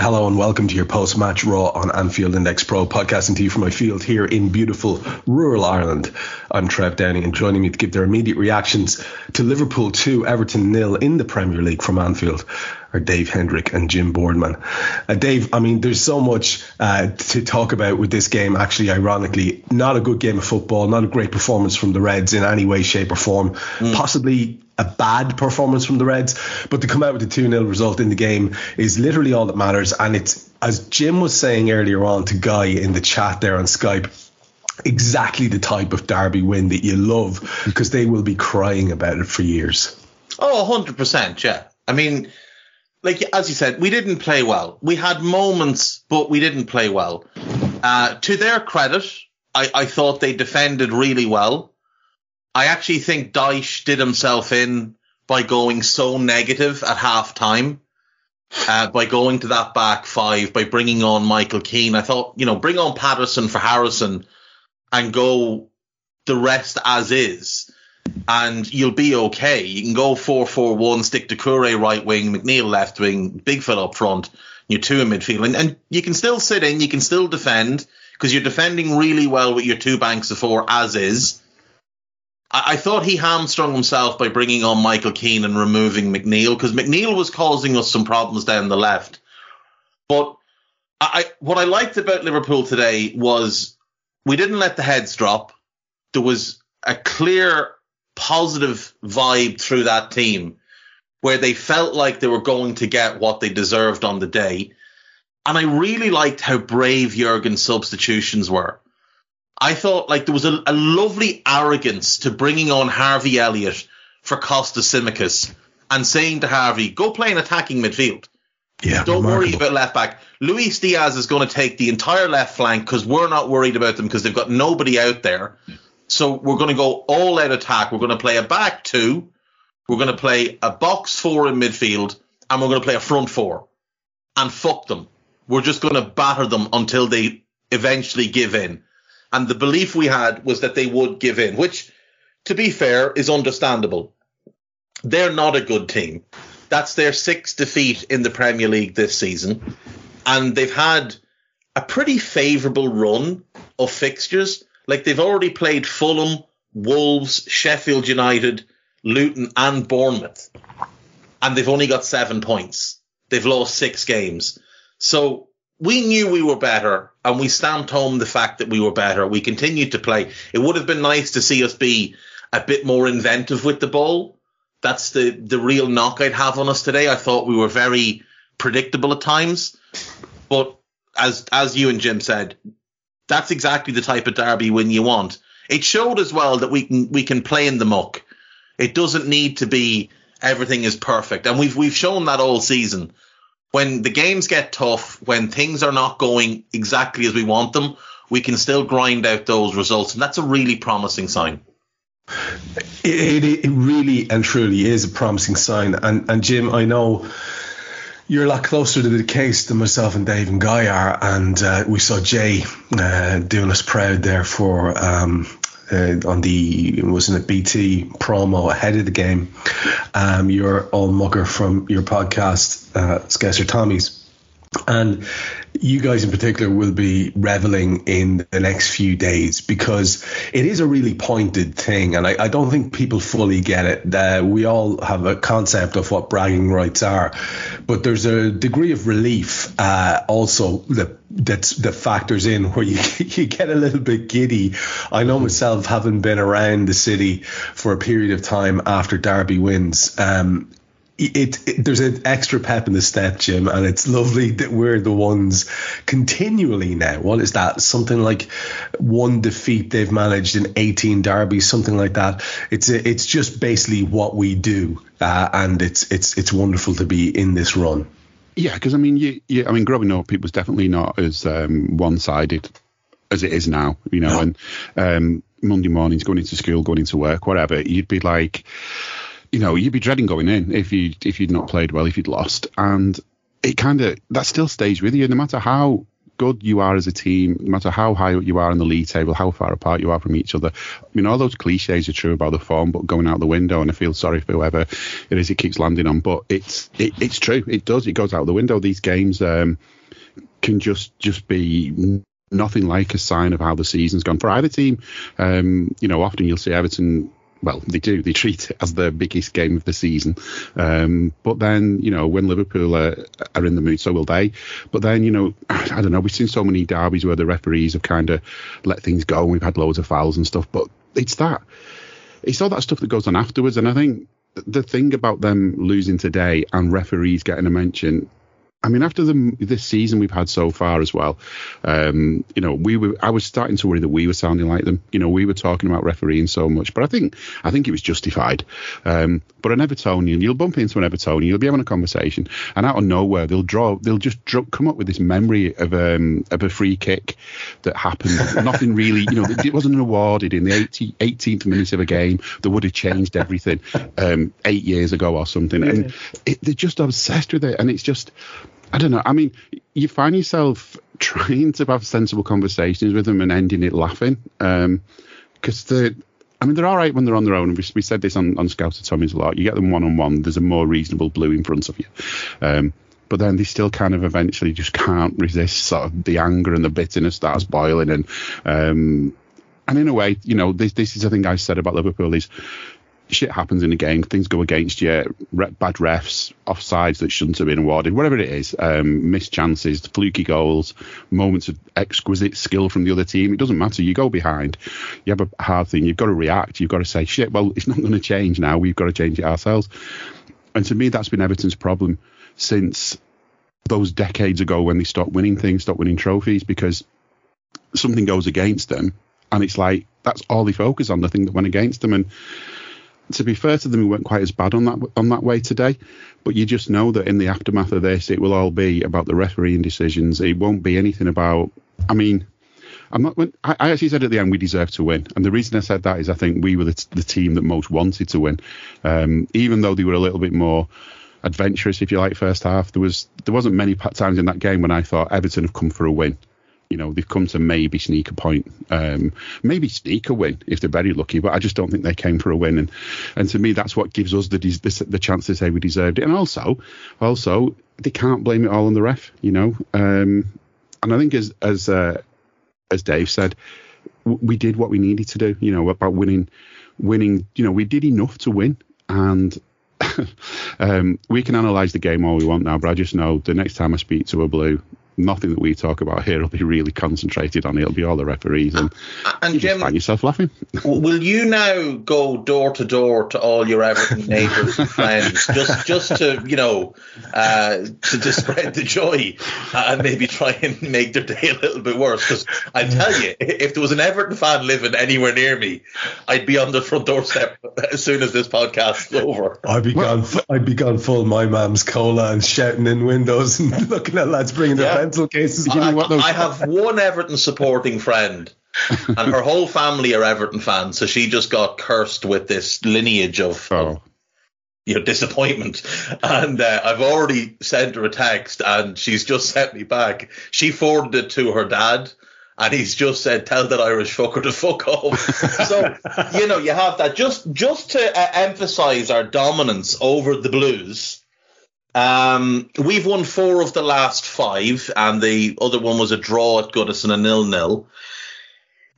Hello and welcome to your post-match Raw on Anfield Index Pro, podcasting to you from my field here in beautiful rural Ireland. I'm Trev Downey, and joining me to give their immediate reactions to Liverpool 2, Everton nil in the Premier League from Anfield are Dave Hendrick and Jim Boardman. Uh, Dave, I mean, there's so much uh, to talk about with this game. Actually, ironically, not a good game of football, not a great performance from the Reds in any way, shape, or form. Mm. Possibly a bad performance from the Reds, but to come out with a 2 0 result in the game is literally all that matters. And it's, as Jim was saying earlier on to Guy in the chat there on Skype, exactly the type of derby win that you love because they will be crying about it for years. Oh, 100%. Yeah. I mean, like as you said, we didn't play well. We had moments, but we didn't play well. Uh, to their credit, I, I thought they defended really well. I actually think Dyche did himself in by going so negative at half time, uh, by going to that back five, by bringing on Michael Keane. I thought, you know, bring on Patterson for Harrison and go the rest as is and you'll be okay. You can go 4 4 1, stick Doucouré right wing, McNeil left wing, Big Phil up front, your two in midfield. And, and you can still sit in, you can still defend because you're defending really well with your two banks of four as is. I, thought he hamstrung himself by bringing on Michael Keane and removing McNeil because McNeil was causing us some problems down the left. But I, what I liked about Liverpool today was we didn't let the heads drop. There was a clear positive vibe through that team where they felt like they were going to get what they deserved on the day. And I really liked how brave Jurgen's substitutions were. I thought like there was a, a lovely arrogance to bringing on Harvey Elliott for Costa Tsimikas and saying to Harvey, go play an attacking midfield. Yeah, Don't remarkable. worry about left back. Luis Diaz is going to take the entire left flank because we're not worried about them because they've got nobody out there. So we're going to go all out attack. We're going to play a back two. We're going to play a box four in midfield and we're going to play a front four and fuck them. We're just going to batter them until they eventually give in. And the belief we had was that they would give in, which to be fair is understandable. They're not a good team. That's their sixth defeat in the Premier League this season. And they've had a pretty favourable run of fixtures. Like they've already played Fulham, Wolves, Sheffield United, Luton, and Bournemouth, and they've only got seven points. They've lost six games. So we knew we were better and we stamped home the fact that we were better. We continued to play. It would have been nice to see us be a bit more inventive with the ball. That's the, the real knock I'd have on us today. I thought we were very predictable at times, but as, as you and Jim said, that's exactly the type of derby win you want. It showed as well that we can we can play in the muck. It doesn't need to be everything is perfect, and we've we've shown that all season. When the games get tough, when things are not going exactly as we want them, we can still grind out those results, and that's a really promising sign. It, it, it really and truly is a promising sign. And and Jim, I know you're a lot closer to the case than myself and Dave and Guy are, and uh, we saw Jay uh, doing us proud there for um, uh, on the wasn't it BT promo ahead of the game. Um, your old mugger from your podcast, uh, Tommy's, And you guys in particular will be reveling in the next few days because it is a really pointed thing. And I, I don't think people fully get it. Uh, we all have a concept of what bragging rights are, but there's a degree of relief uh, also that that's that factors in where you you get a little bit giddy. I know myself, having been around the city for a period of time after Derby wins, um, it, it, there's an extra pep in the step, Jim, and it's lovely that we're the ones continually now. What is that? Something like one defeat they've managed in 18 derbies, something like that. It's a, it's just basically what we do, uh, and it's it's it's wonderful to be in this run. Yeah, because I mean, you, you, I mean, growing up, it was definitely not as um, one-sided as it is now. You know, no. and um, Monday mornings, going into school, going into work, whatever, you'd be like you know, you'd be dreading going in if you if you'd not played well, if you'd lost, and it kind of that still stays with you, no matter how good you are as a team, no matter how high you are in the league table, how far apart you are from each other. I mean, all those cliches are true about the form, but going out the window, and I feel sorry for whoever it is it keeps landing on. But it's it, it's true. It does. It goes out the window. These games um, can just just be nothing like a sign of how the season's gone for either team. Um, you know, often you'll see Everton well, they do. They treat it as the biggest game of the season. Um, but then, you know, when Liverpool are, are, in the mood, so will they. But then, you know, I don't know. We've seen so many derbies where the referees have kind of let things go. and We've had loads of fouls and stuff. But it's that. It's all that stuff that goes on afterwards. And I think the thing about them losing today and referees getting a mention I mean, after the this season we've had so far as well, um, you know, we were I was starting to worry that we were sounding like them. You know, we were talking about refereeing so much, but I think I think it was justified. Um, but an Evertonian, you'll bump into an Evertonian, you'll be having a conversation, and out of nowhere they'll draw, they'll just draw, come up with this memory of um, of a free kick that happened. Nothing really, you know, it wasn't awarded in the 80, 18th minute of a game that would have changed everything um, eight years ago or something, and it, they're just obsessed with it, and it's just I don't know. I mean, you find yourself trying to have sensible conversations with them and ending it laughing. Because um, the, I mean, they're all right when they're on their own. We, we said this on, on Scouser Tommy's a lot. You get them one on one, there's a more reasonable blue in front of you. Um, but then they still kind of eventually just can't resist sort of the anger and the bitterness starts boiling. And um, and in a way, you know, this this is the thing I said about Liverpool is shit happens in a game, things go against you, bad refs, offsides that shouldn't have been awarded, whatever it is, um, missed chances, fluky goals, moments of exquisite skill from the other team. It doesn't matter. You go behind, you have a hard thing, you've got to react, you've got to say, shit, well, it's not going to change now. We've got to change it ourselves. And to me, that's been Everton's problem since those decades ago when they stopped winning things, stopped winning trophies, because something goes against them. And it's like, that's all they focus on, the thing that went against them. And to be fair to them, we weren't quite as bad on that on that way today. But you just know that in the aftermath of this, it will all be about the refereeing decisions. It won't be anything about. I mean, I'm not. When, I, I actually said at the end we deserve to win, and the reason I said that is I think we were the, the team that most wanted to win, um, even though they were a little bit more adventurous, if you like, first half. There was there wasn't many times in that game when I thought Everton have come for a win you know they've come to maybe sneak a point, um, maybe sneak a win if they're very lucky. But I just don't think they came for a win, and and to me that's what gives us the the, the chance to say we deserved it. And also, also they can't blame it all on the ref, you know. Um, and I think as as uh, as Dave said, we did what we needed to do, you know, about winning, winning. You know, we did enough to win, and um, we can analyse the game all we want now, but I just know the next time I speak to a blue, nothing that we talk about here will be really concentrated on. It'll be all the referees, and, and you Jim, find yourself laughing. will you now go door to door to all your Everton neighbours and friends, just just to you know, uh, to, to spread the joy and maybe try and make their day a little bit worse? Because I tell you, if there was an Everton fan living anywhere near me, I'd be on the front doorstep as soon as this podcast is over. I'd be well, gone. I'd be gone full my mum's cola and shouting in windows and looking at lads bringing their yeah pencil cases. I, I have one Everton supporting friend, and her whole family are Everton fans. So she just got cursed with this lineage of, oh. you know, disappointment. And uh, I've already sent her a text, and she's just sent me back. She forwarded it to her dad. And he's just said, "Tell that Irish fucker to fuck off." so you know, you have that just just to uh, emphasise our dominance over the Blues Um, we've won four of the last five, and the other one was a draw at Goodison, a nil-nil.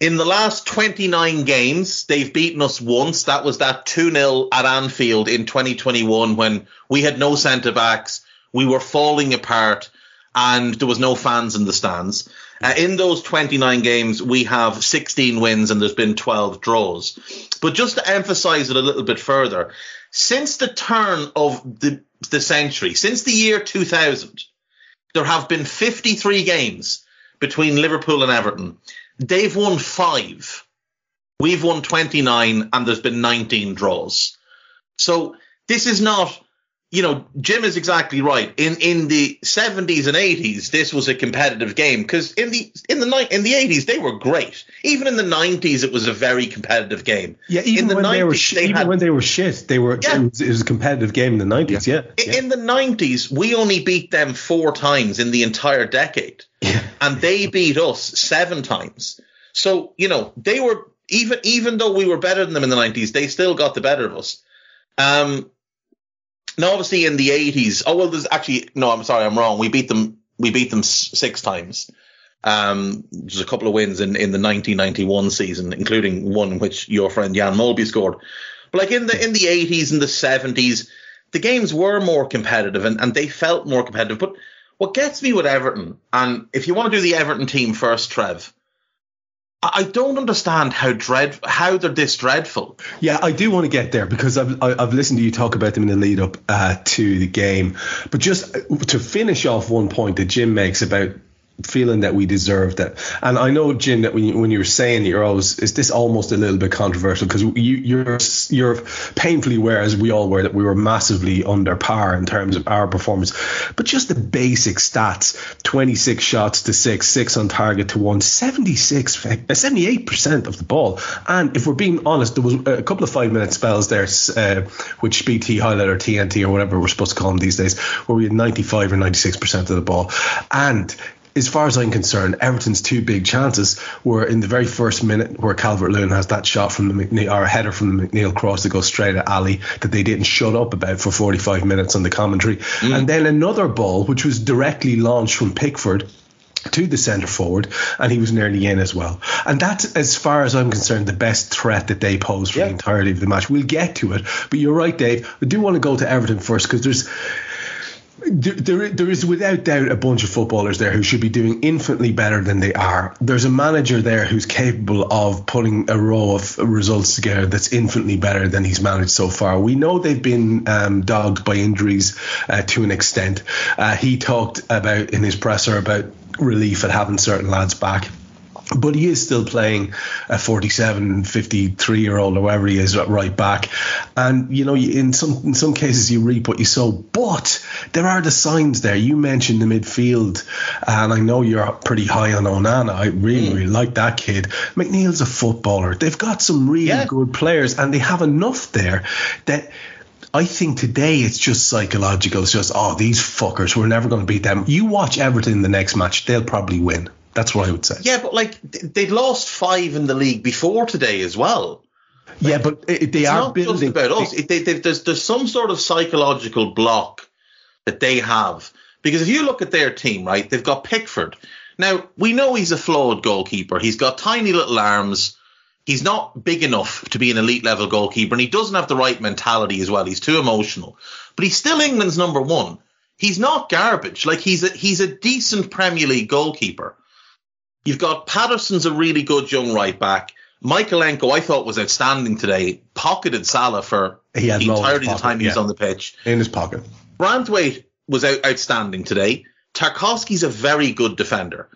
In the last 29 games, they've beaten us once. That was that 2-0 at Anfield in 2021 when we had no centre backs, we were falling apart, and there was no fans in the stands. Uh, in those 29 games, we have 16 wins and there's been 12 draws. But just to emphasize it a little bit further, since the turn of the, the century, since the year 2000, there have been 53 games between Liverpool and Everton. They've won five. We've won 29 and there's been 19 draws. So this is not you know, Jim is exactly right. In in the seventies and eighties, this was a competitive game because in the in the in the eighties they were great. Even in the nineties, it was a very competitive game. Yeah, even in when the they were 90s, sh- they even had- when they were shit, they were. Yeah. It, was, it was a competitive game in the nineties. Yeah. I- In the nineties, we only beat them four times in the entire decade, and they beat us seven times. So you know they were even even though we were better than them in the nineties, they still got the better of us. Um, now obviously in the eighties, oh well, there's actually no, I'm sorry, I'm wrong. We beat them. We beat them six times. Um, there's a couple of wins in, in the 1991 season, including one which your friend Jan Molby scored. But like in the in the 80s and the 70s, the games were more competitive and, and they felt more competitive. But what gets me with Everton, and if you want to do the Everton team first, Trev, I don't understand how dread how they're this dreadful. Yeah, I do want to get there because I've I've listened to you talk about them in the lead up uh, to the game, but just to finish off one point that Jim makes about feeling that we deserved it, and I know Jim that when you, when you were saying you're always is this almost a little bit controversial? Because you you're you're painfully aware as we all were that we were massively under par in terms of our performance, but just the basic stats: 26 shots to six, six on target to one, 76, 78 percent of the ball, and if we're being honest, there was a couple of five minute spells there, uh, which BT highlight or TNT or whatever we're supposed to call them these days, where we had 95 or 96 percent of the ball, and as far as I'm concerned, Everton's two big chances were in the very first minute where Calvert Lewin has that shot from the McNeil or a header from the McNeil cross that goes straight at Ali that they didn't shut up about for 45 minutes on the commentary. Mm. And then another ball which was directly launched from Pickford to the centre forward, and he was nearly in as well. And that's, as far as I'm concerned, the best threat that they pose for Yeah. the entirety of the match. We'll get to it, but you're right, Dave. I do want to go to Everton first because there's there, there, is without doubt a bunch of footballers there who should be doing infinitely better than they are. There's a manager there who's capable of putting a row of results together that's infinitely better than he's managed so far. We know they've been um, dogged by injuries uh, to an extent. Uh, he talked about in his presser about relief at having certain lads back but he is still playing a 47 53 year old or whoever he is at right back and you know in some in some cases you reap what you sow but there are the signs there you mentioned the midfield and I know you're pretty high on Onana I really mm. really like that kid McNeil's a footballer they've got some really Yeah. good players and they have enough there that I think today it's just psychological. It's just, oh, these fuckers, we're never going to beat them. You watch Everton in the next match, they'll probably win. That's what I would say. Yeah, but like they'd lost five in the league before today as well. Yeah, but it, they It's are not building. about us. It, they, they, there's there's some sort of psychological block that they have because if you look at their team, right, they've got Pickford. Now we know he's a flawed goalkeeper. He's got tiny little arms. He's not big enough to be an elite level goalkeeper, and he doesn't have the right mentality as well. He's too emotional, but he's still England's number one. He's not garbage. Like he's a he's a decent Premier League goalkeeper. You've got Patterson's a really good young right back. Mykolenko, I thought was outstanding today. Pocketed Salah for the entirety of the time he was on the pitch. in his pocket. Branthwaite was out, outstanding today. Tarkowski's a very good defender.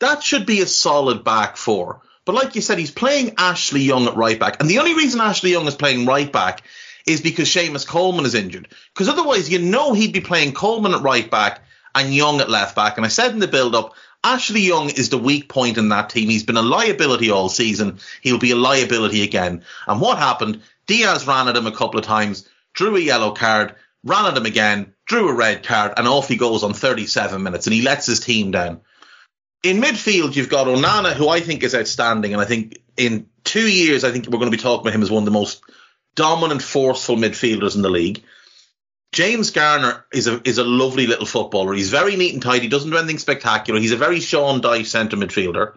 That should be a solid back four. But like you said, he's playing Ashley Young at right back. And the only reason Ashley Young is playing right back is because Seamus Coleman is injured. Because otherwise, you know he'd be playing Coleman at right back and Young at left back. And I said in the build up, Ashley Young is the weak point in that team. He's been a liability all season. He'll be a liability again. And what happened? Diaz ran at him a couple of times, drew a yellow card, ran at him again, drew a red card, and off he goes on 37 minutes, and he lets his team down. In midfield, you've got Onana, who I think is outstanding, and I think in two years, I think we're going to be talking about him as one of the most dominant, forceful midfielders in the league. James Garner is a is a lovely little footballer. He's very neat and tidy. He doesn't do anything spectacular. He's a very Sean Dyche centre midfielder.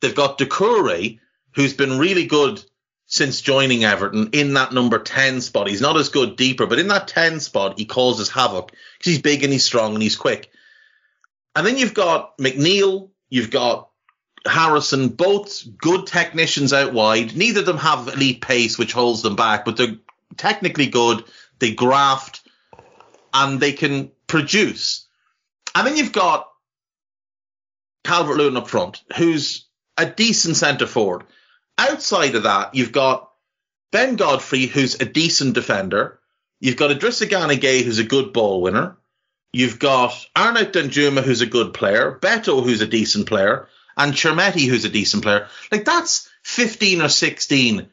They've got Doucouré, who's been really good since joining Everton in that number 10 spot. He's not as good deeper, but in that 10 spot, he causes havoc because he's big and he's strong and he's quick. And then you've got McNeil, you've got Harrison, both good technicians out wide. Neither of them have elite pace, which holds them back, but they're technically good. They graft and they can produce. And then you've got Calvert Lewin up front, who's a decent centre forward. Outside of that, you've got Ben Godfrey, who's a decent defender. You've got Idrissa Gueye, who's a good ball winner. You've got Arnaut Danjuma, who's a good player. Beto, who's a decent player. And Chermiti, who's a decent player. Like, that's 15 or 16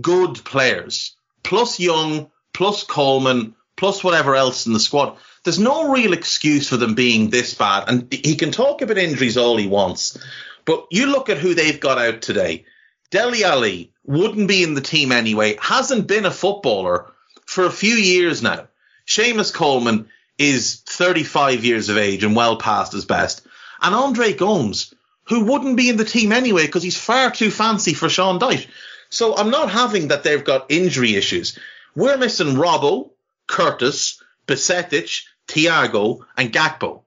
good players. Plus Young, plus Coleman, plus whatever else in the squad. There's no real excuse for them being this bad. And he can talk about injuries all he wants. But you look at who they've got out today. Dele Alli wouldn't be in the team anyway, hasn't been a footballer for a few years now. Seamus Coleman is 35 years of age and well past his best. And Andre Gomes, who wouldn't be in the team anyway because he's far too fancy for Sean Dyche. So I'm not having that they've got injury issues. We're missing Robbo, Curtis, Bajcetic, Thiago, and Gakpo.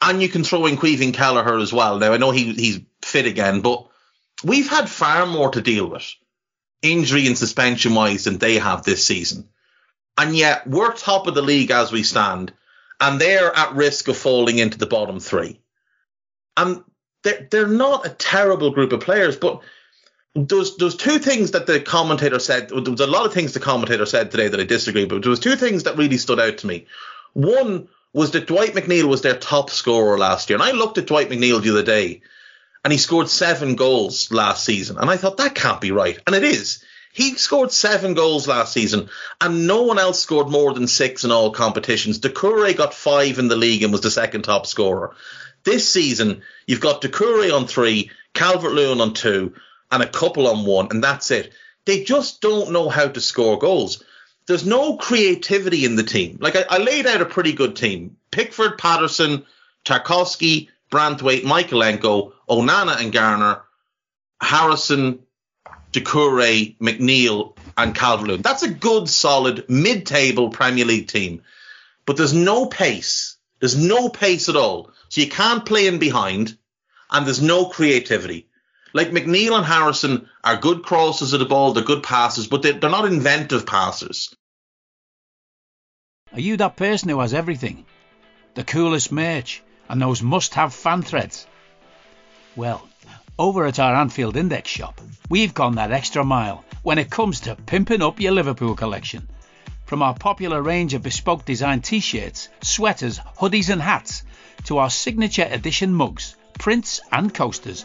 And you can throw in Caoimhín Kelleher as well. Now I know he he's fit again, but we've had far more to deal with, injury and suspension wise, than they have this season. And yet we're top of the league as we stand, and they're at risk of falling into the bottom three. And they're, they're not a terrible group of players, but there's there's two things that the commentator said. There was a lot of things the commentator said today that I disagree, but there was two things that really stood out to me. One was that Dwight McNeil was their top scorer last year, and I looked at Dwight McNeil the other day, and he scored seven goals last season, and I thought that can't be right, and it is. He scored seven goals last season, and no one else scored more than six in all competitions. Doucouré got five in the league and was the second top scorer. This season, you've got Doucouré on three, Calvert Lewin on two, and a couple on one, and that's it. They just don't know how to score goals. There's no creativity in the team. Like I, I laid out a pretty good team: Pickford, Patterson, Tarkowski, Branthwaite, Mykolenko, Onana, and Garner, Harrison, Doucouré, McNeil, and Calvert-Lewin. That's a good, solid mid-table Premier League team. But there's no pace. There's no pace at all. So you can't play in behind, and there's no creativity. Like McNeil and Harrison are good crosses of the ball, they're good passers, but they're, they're not inventive passers. Are you that person who has everything? The coolest merch and those must have fan threads? Well, over at our Anfield Index shop, we've gone that extra mile when it comes to pimping up your Liverpool collection. From our popular range of bespoke design t shirts, sweaters, hoodies, and hats, to our signature edition mugs, prints, and coasters,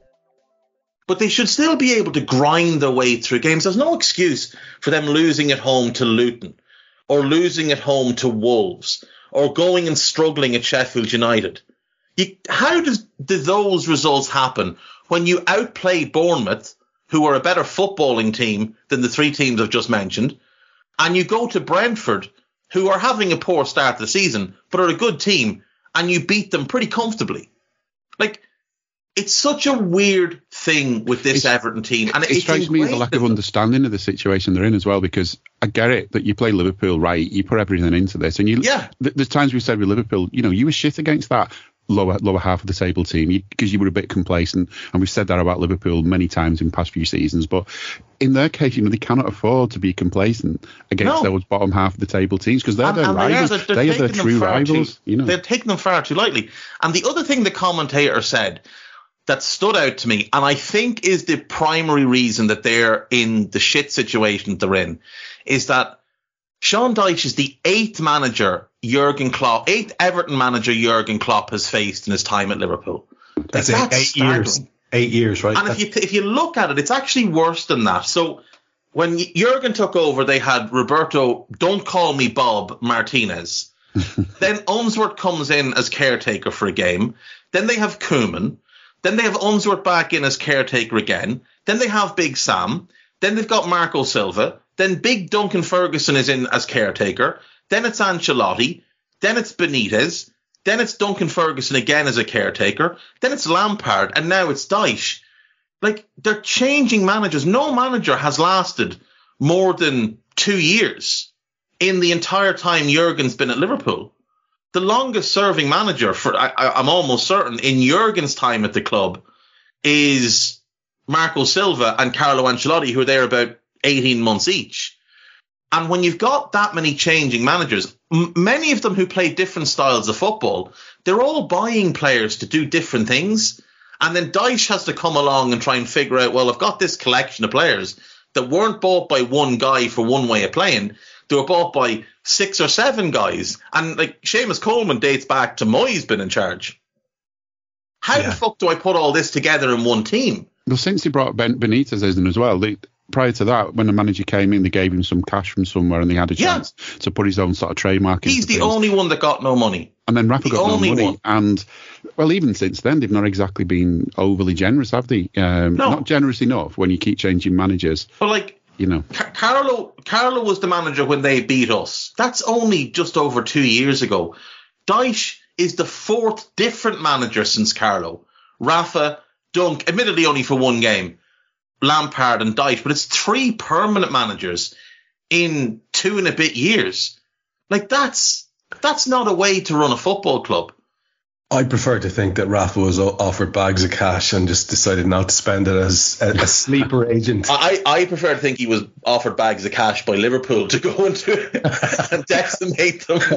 but they should still be able to grind their way through games. There's no excuse for them losing at home to Luton or losing at home to Wolves or going and struggling at Sheffield United. You, how does do those results happen when you outplay Bournemouth, who are a better footballing team than the three teams I've just mentioned, and you go to Brentford, who are having a poor start to the season but are a good team, and you beat them pretty comfortably? Like it's such a weird thing with this it's, Everton team, and it, it strikes me as a lack of understanding of the situation they're in as well. Because I get it that you play Liverpool right, you put everything into this, and you. Yeah. Th- there's times we said with Liverpool, you know, you were shit against that lower lower half of the table team because you, you, were a bit complacent, and we've said that about Liverpool many times in past few seasons. But in their case, you know, they cannot afford to be complacent against no. those bottom half of the table teams because they're and, their and rivals. They are, they're, they are their true rivals. Too, you know, they're taking them far too lightly. And the other thing the commentator said that stood out to me, and I think is the primary reason that they're in the shit situation they're in, is that Sean Dyche is the eighth manager Jurgen Klopp, eighth Everton manager Jurgen Klopp has faced in his time at Liverpool. That's, like, eight, eight years. Eight years, right? And if you if you look at it, it's actually worse than that. So when Jurgen took over, they had Roberto, don't call me Bob Martinez. then Unsworth comes in as caretaker for a game. Then they have Koeman. Then they have Unsworth back in as caretaker again. Then they have Big Sam. Then they've got Marco Silva. Then Big Duncan Ferguson is in as caretaker. Then it's Ancelotti. Then it's Benitez. Then it's Duncan Ferguson again as a caretaker. Then it's Lampard. And now it's Dyche. Like, they're changing managers. No manager has lasted more than two years in the entire time Jurgen's been at Liverpool. The longest serving manager for, I, I'm almost certain, in Jurgen's time at the club is Marco Silva and Carlo Ancelotti, who are there about 18 months each. And when you've got that many changing managers, m- many of them who play different styles of football, they're all buying players to do different things. And then Dyche has to come along and try and figure out, well, I've got this collection of players that weren't bought by one guy for one way of playing. They were bought by six or seven guys. And like Seamus Coleman dates back to Moyes been in charge. How yeah. the fuck do I put all this together in one team? Well, since he brought ben Benitez in as well, they, prior to that, when the manager came in, they gave him some cash from somewhere, and they had a chance yeah. to put his own sort of trademark. He's the things. only one that got no money. And then Rafa the got no money, one. and well, even since then, they've not exactly been overly generous, have they? Um, no. Not generous enough when you keep changing managers. But like, you know, Carlo Carlo was the manager when they beat us. That's only just over two years ago. Dyche is the fourth different manager since Carlo. Rafa, Dunk, admittedly only for one game. Lampard and Dyche, but it's three permanent managers in two and a bit years. Like that's that's not a way to run a football club. I prefer to think that Rafa was offered bags of cash and just decided not to spend it as a, a sleeper agent. I, I prefer to think he was offered bags of cash by Liverpool to go into and decimate them.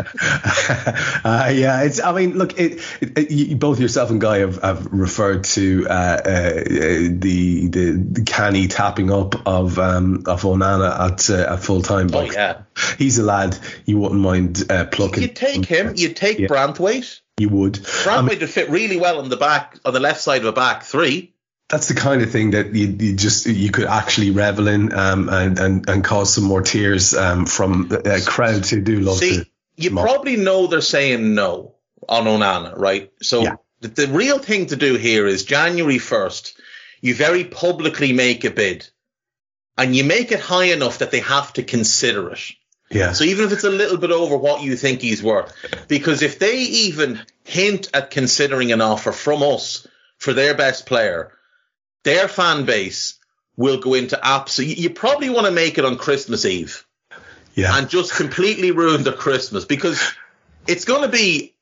Uh, yeah, it's. I mean, look, it, it, you, both yourself and Guy have, have referred to uh, uh, the, the the canny tapping up of um, of Onana at uh, at full time. Oh yeah, he's a lad you wouldn't mind uh, plucking. You take him. You take yeah. Branthwaite you would. Branthwaite I mean, would fit really well on the back, on the left side of a back three. That's the kind of thing that you, you just you could actually revel in um, and, and and cause some more tears um, from a crowd who do love See, to. You mock. probably know they're saying no on Onana, right? So yeah. the, the real thing to do here is January first. You very publicly make a bid, and you make it high enough that they have to consider it. Yeah. So even if it's a little bit over what you think he's worth, because if they even hint at considering an offer from us for their best player, their fan base will go into absolute. You probably want to make it on Christmas Eve. Yeah. And just completely ruin their Christmas because it's going to be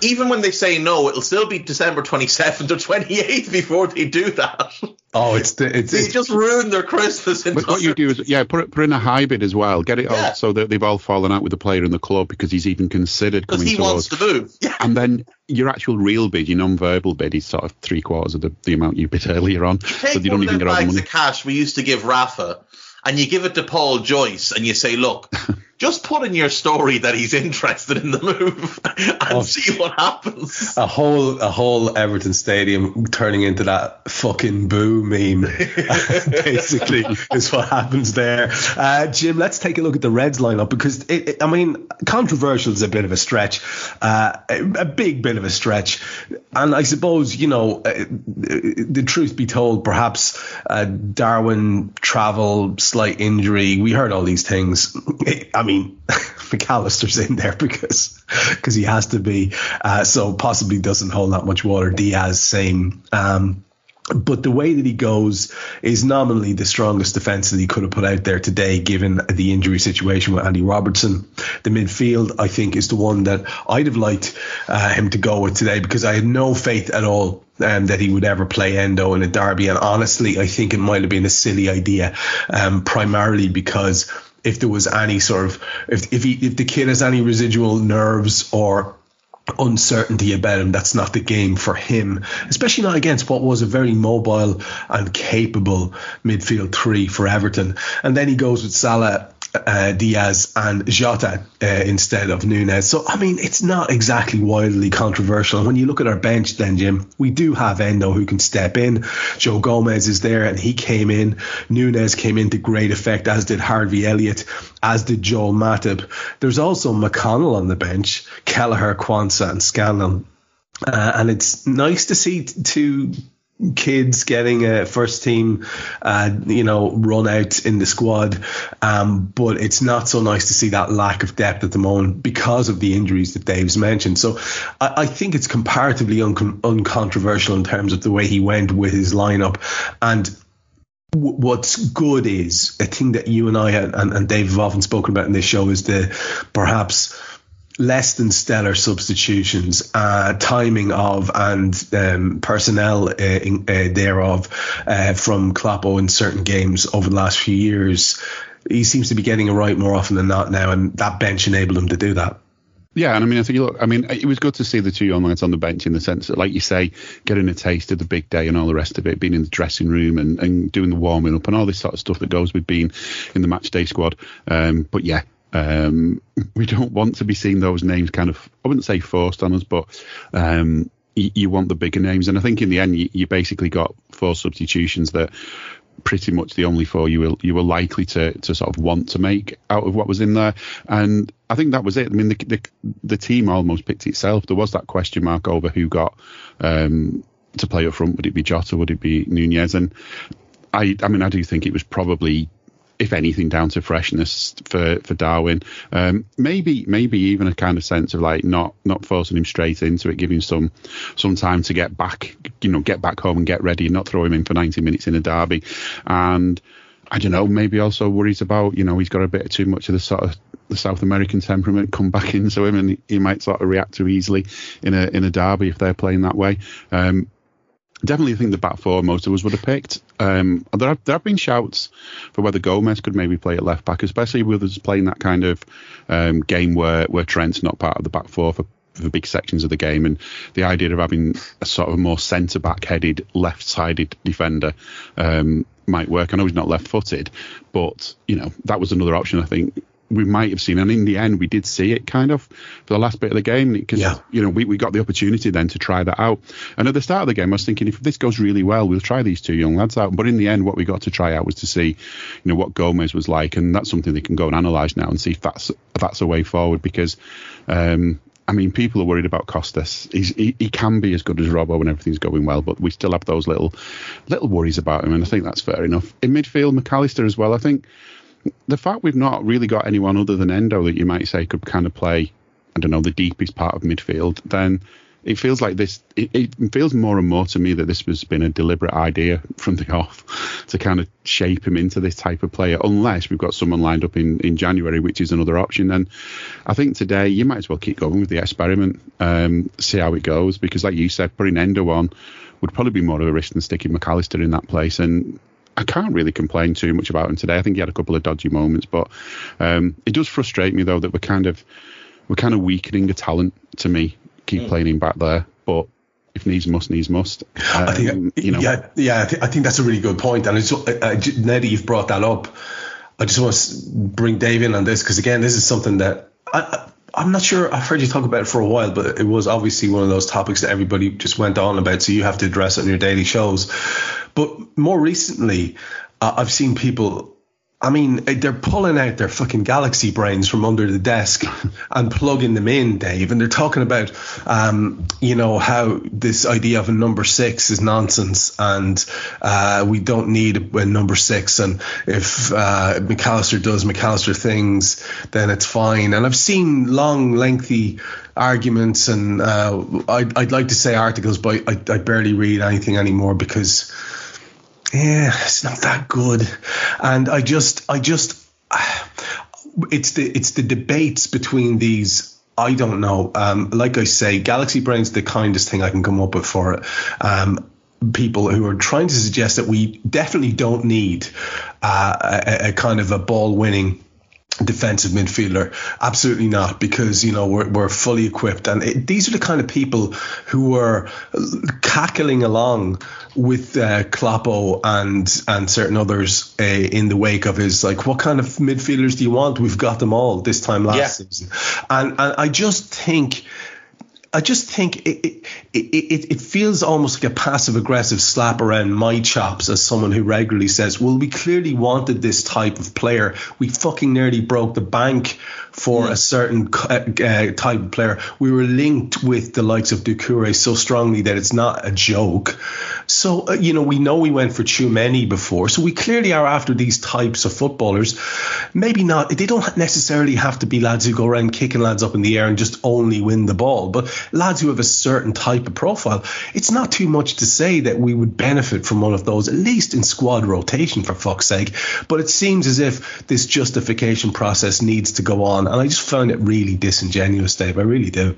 even when they say no, it'll still be December 27th or 28th before they do that. Oh, it's the, it's, they it's, just ruin their Christmas. But what you do is, yeah, put it, put in a high bid as well. Get it yeah. so that they've all fallen out with the player in the club because he's even considered coming he wants to move. Yeah. And then your actual real bid, your non-verbal bid, is sort of three quarters of the, the amount you bid earlier on. You take so you don't even get all the money. of cash we used to give Rafa, and you give it to Paul Joyce, and you say, look. just put in your story that he's interested in the move and oh, see what happens. A whole a whole Everton stadium turning into that fucking boo meme, basically, is what happens there. Uh, Jim, let's take a look at the Reds lineup because it, it, I mean, controversial is a bit of a stretch, uh, a, a, big bit of a stretch, and I suppose you know uh, the truth be told, perhaps uh, Darwin travel, slight injury. We heard all these things. I mean, Mac Allister's in there because because he has to be. Uh, so possibly doesn't hold that much water. Diaz same. Um, but the way that he goes is nominally the strongest defence that he could have put out there today, given the injury situation with Andy Robertson. The midfield, I think, is the one that I'd have liked uh, him to go with today because I had no faith at all um, that he would ever play Endo in a derby. And honestly, I think it might have been a silly idea, um, primarily because if there was any sort of if if, he, if the kid has any residual nerves or uncertainty about him. That's not the game for him, especially not against what was a very mobile and capable midfield three for Everton. And then he goes with Salah uh, Diaz and Jota uh, instead of Nunez. So, I mean, it's not exactly wildly controversial. When you look at our bench, then, Jim, we do have Endo who can step in. Joe Gomez is there and he came in. Nunez came into great effect, as did Harvey Elliott, as did Joel Matip. There's also McConnell on the bench, Kelleher, Quansah, and Scanlon. Uh, and it's nice to see t- two kids getting a first team, uh, you know, run out in the squad. Um, but it's not so nice to see that lack of depth at the moment because of the injuries that Dave's mentioned. So I, I think it's comparatively un- uncontroversial in terms of the way he went with his lineup. And what's good is a thing that you and I and, and Dave have often spoken about in this show is the perhaps less than stellar substitutions, uh, timing of and um, personnel uh, in, uh, thereof uh, from Kloppo in certain games over the last few years. He seems to be getting it right more often than not now, and that bench enabled him to do that. Yeah, and I mean, I think you look, I mean, it was good to see the two young lads on the bench in the sense that, like you say, getting a taste of the big day and all the rest of it, being in the dressing room and, and doing the warming up and all this sort of stuff that goes with being in the match day squad. Um, but yeah, um, we don't want to be seeing those names kind of, I wouldn't say forced on us, but um, you, you, want the bigger names. And I think in the end, you, you, basically got four substitutions that pretty much the only four you were you were likely to to sort of want to make out of what was in there. And I think that was it. I mean, the the, the team almost picked itself. There was that question mark over who got um, to play up front. Would it be Jota? Would it be Nunez? And I, I mean, I do think it was probably if anything, down to freshness for for Darwin. Um, maybe maybe even a kind of sense of like not not forcing him straight into it, giving some some time to get back, you know, get back home and get ready, and not throw him in for 90 minutes in a derby. And I don't know, maybe also worries about, you know, he's got a bit too much of the sort of the South American temperament come back into him, and he might sort of react too easily in a in a derby if they're playing that way. Um, definitely think the back four most of us would have picked. Um, there have there have been shouts for whether Gomez could maybe play at left back, especially with us playing that kind of um, game where where Trent's not part of the back four for for big sections of the game, and the idea of having a sort of more centre back headed, left sided defender um, might work. I know he's not left footed, but you know that was another option. I think we might have seen. And in the end, we did see it kind of for the last bit of the game because, yeah. you know, we, we got the opportunity then to try that out. And at the start of the game, I was thinking if this goes really well, we'll try these two young lads out. But in the end, what we got to try out was to see, you know, what Gomez was like. And that's something they can go and analyse now and see if that's, if that's a way forward because, um, I mean, people are worried about Costas. He's, he, he can be as good as Robbo when everything's going well, but we still have those little little worries about him, and I think that's fair enough. In midfield, McAllister as well. I think the fact we've not really got anyone other than Endo that you might say could kind of play, I don't know, the deepest part of midfield, then it feels like this. It, it, feels more and more to me that this has been a deliberate idea from the off to kind of shape him into this type of player. Unless we've got someone lined up in, in January, which is another option. Then I think today you might as well keep going with the experiment, um, see how it goes. Because like you said, putting Endo on would probably be more of a risk than sticking McAllister in that place. And I can't really complain too much about him today. I think he had a couple of dodgy moments, but um, it does frustrate me though that we're kind of we're kind of weakening the talent to me. Keep mm. playing him back there, but if needs must, needs must. Um, I think, um, you know, yeah, yeah. I, th- I, think that's a really good point, and it's, now that you've brought that up, I just want to bring Dave in on this because again, this is something that I, I'm not sure. I've heard you talk about it for a while, but it was obviously one of those topics that everybody just went on about. So you have to address it in your daily shows. But more recently, uh, I've seen people I mean, they're pulling out their fucking galaxy brains from under the desk and plugging them in, Dave. And they're talking about, um, you know, how this idea of a number six is nonsense and uh, we don't need a, number six. And if uh, Mac Allister does McAllister things, then it's fine. And I've seen long, lengthy arguments and uh, I'd, I'd, like to say articles, but I, I barely read anything anymore because yeah, it's not that good. And I just, I just, it's the, it's the debates between these. I don't know. Um, like I say, Galaxy Brain's the kindest thing I can come up with for it. Um, people who are trying to suggest that we definitely don't need uh, a, a, kind of a ball winning defensive midfielder. Absolutely not, because you know we're, we're fully equipped, and it, these are the kind of people who are cackling along with uh, Kloppo and and certain others uh, in the wake of his like, what kind of midfielders do you want? We've got them all this time last yeah. season, and and I just think I just think it, it, it, it, feels almost like a passive aggressive slap around my chops as someone who regularly says, well, we clearly wanted this type of player. We fucking nearly broke the bank for mm. a certain uh, type of player. We were linked with the likes of Doucouré so strongly that it's not a joke. So, uh, you know, we know we went for too many before. So we clearly are after these types of footballers. Maybe not, they don't necessarily have to be lads who go around kicking lads up in the air and just only win the ball, but lads who have a certain type of profile. It's not too much to say that we would benefit from one of those, at least in squad rotation, for fuck's sake. But it seems as if this justification process needs to go on. And I just found it really disingenuous, Dave. I really do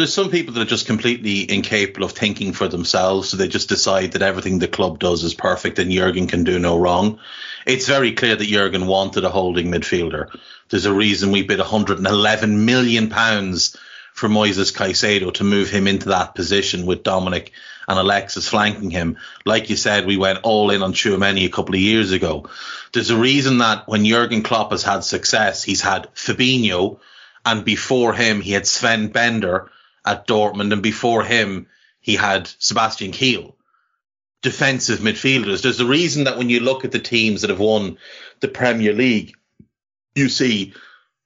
there's some people that are just completely incapable of thinking for themselves, so they just decide that everything the club does is perfect and Jurgen can do no wrong. It's very clear that Jurgen wanted a holding midfielder. There's a reason we bid 111 million pounds for Moises Caicedo to move him into that position with Dominic and Alexis flanking him. Like you said, we went all in on Tchouameni a couple of years ago. There's a reason that when Jurgen Klopp has had success, he's had Fabinho, and before him he had Sven Bender at Dortmund, and before him, he had Sebastian Kehl. Defensive midfielders. There's a reason that when you look at the teams that have won the Premier League, you see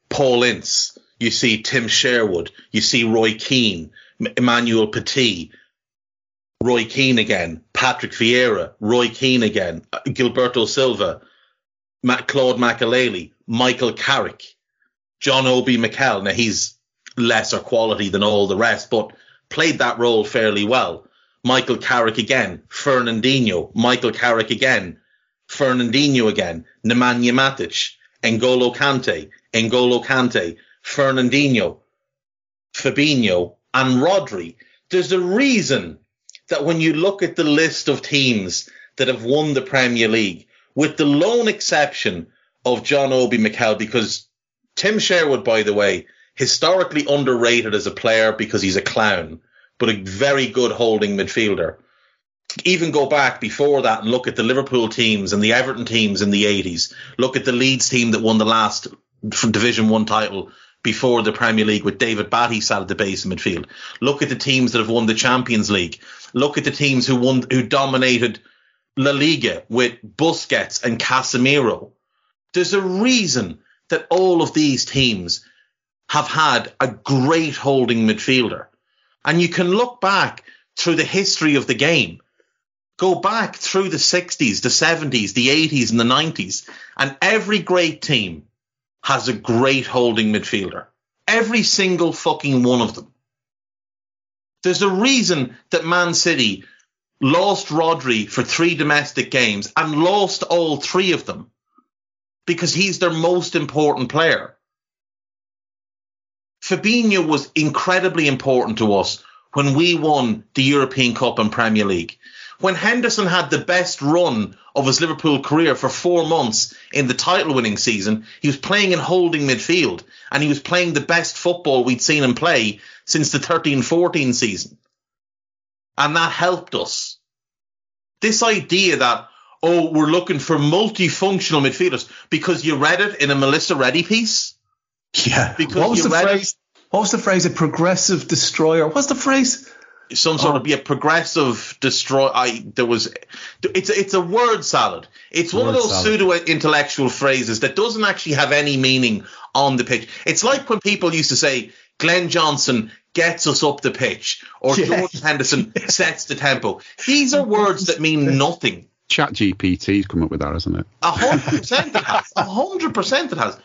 Paul Ince, you see Tim Sherwood, you see Roy Keane, Emmanuel Petit, Roy Keane again, Patrick Vieira, Roy Keane again, Gilberto Silva, Claude Makélélé, Michael Carrick, John Obi Mikel. Now he's lesser quality than all the rest, but played that role fairly well. Michael Carrick again, Fernandinho, Michael Carrick again, Fernandinho again, Nemanja Matic, N'Golo Kante, N'Golo Kante, Fernandinho, Fabinho, and Rodri. There's a reason that when you look at the list of teams that have won the Premier League, with the lone exception of John Obi Mikel, because Tim Sherwood, by the way, historically underrated as a player because he's a clown, but a very good holding midfielder. Even go back before that and look at the Liverpool teams and the Everton teams in the 80s. Look at the Leeds team that won the last Division One title before the Premier League with David Batty sat at the base of midfield. Look at the teams that have won the Champions League. Look at the teams who won, who dominated La Liga with Busquets and Casemiro. There's a reason that all of these teams have had a great holding midfielder. And you can look back through the history of the game. Go back through the 60s, the 70s, the 80s, and the 90s, and every great team has a great holding midfielder. Every single fucking one of them. There's a reason that Man City lost Rodri for three domestic games and lost all three of them because he's their most important player. Fabinho was incredibly important to us when we won the European Cup and Premier League. When Henderson had the best run of his Liverpool career for four months in the title winning season, he was playing in holding midfield and he was playing the best football we'd seen him play since the 13 14 season. And that helped us. This idea that, oh, we're looking for multifunctional midfielders because you read it in a Melissa Reddy piece yeah. Because what was the phrase? It, what was the phrase? A progressive destroyer. What's the phrase? Some sort oh. of yeah, progressive destroy. I there was. It's it's a word salad. It's one of those pseudo intellectual phrases that doesn't actually have any meaning on the pitch. It's like when people used to say Glenn Johnson gets us up the pitch or yeah. George Henderson sets the tempo. These are words that mean nothing. Chat GPT's come up with that, hasn't it? A hundred percent it has. A hundred percent it has.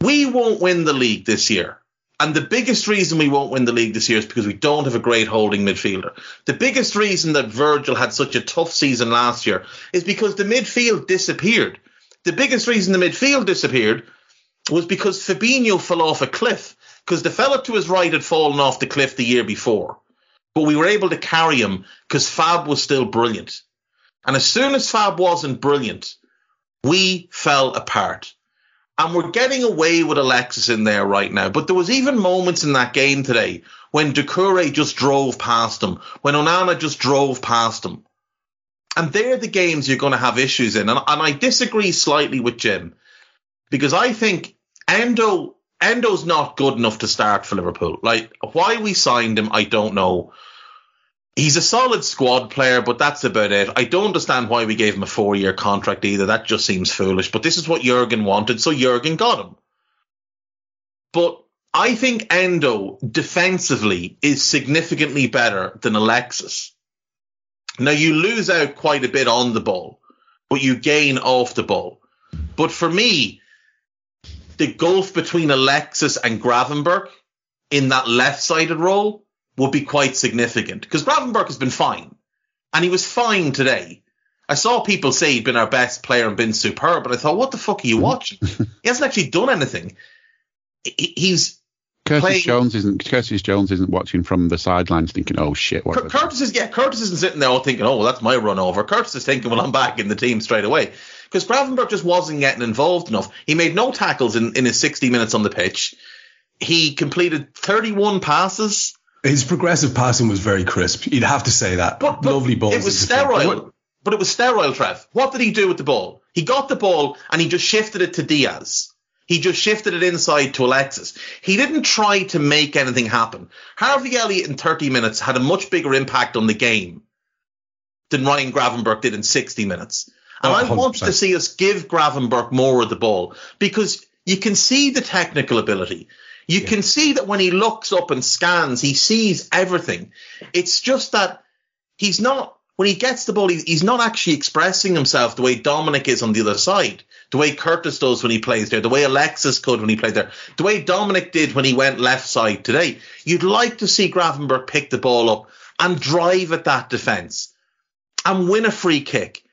We won't win the league this year. And the biggest reason we won't win the league this year is because we don't have a great holding midfielder. The biggest reason that Virgil had such a tough season last year is because the midfield disappeared. The biggest reason the midfield disappeared was because Fabinho fell off a cliff because the fella to his right had fallen off the cliff the year before. But we were able to carry him because Fab was still brilliant. And as soon as Fab wasn't brilliant, we fell apart. And we're getting away with Alexis in there right now. But there was even moments in that game today when Doucouré just drove past him, when Onana just drove past him. And they're the games you're going to have issues in. And, and I disagree slightly with Jim because I think Endo Endo's not good enough to start for Liverpool. Like why we signed him, I don't know. He's a solid squad player, but that's about it. I don't understand why we gave him a four year contract either. That just seems foolish. But this is what Jurgen wanted, so Jurgen got him. But I think Endo defensively is significantly better than Alexis. Now you lose out quite a bit on the ball, but you gain off the ball. But for me, the gulf between Alexis and Gravenberch in that left sided role would be quite significant because Gravenberch has been fine and he was fine today. I saw people say he'd been our best player and been superb, but I thought, what the fuck are you watching? he hasn't actually done anything. He's Curtis playing- Jones isn't Curtis Jones isn't watching from the sidelines thinking, "Oh shit, what?" Cur- have I done?" Curtis is yeah, Curtis isn't sitting there all thinking, oh, well, that's my run over. Curtis is thinking, well, I'm back in the team straight away because Gravenberch just wasn't getting involved enough. He made no tackles in, in his 60 minutes on the pitch. He completed 31 passes. His progressive passing was very crisp. You'd have to say that. But, but Lovely balls. It was sterile. But it was sterile, Trev. What did he do with the ball? He got the ball and he just shifted it to Diaz. He just shifted it inside to Alexis. He didn't try to make anything happen. Harvey Elliott in 30 minutes had a much bigger impact on the game than Ryan Gravenberch did in 60 minutes. And Oh, I want to see us give Gravenberch more of the ball because you can see the technical ability. You can see that when he looks up and scans, he sees everything. It's just that he's not when he gets the ball, he, he's not actually expressing himself the way Dominic is on the other side, the way Curtis does when he plays there, the way Alexis could when he played there, the way Dominic did when he went left side today. You'd like to see Gravenberch pick the ball up and drive at that defence and win a free kick,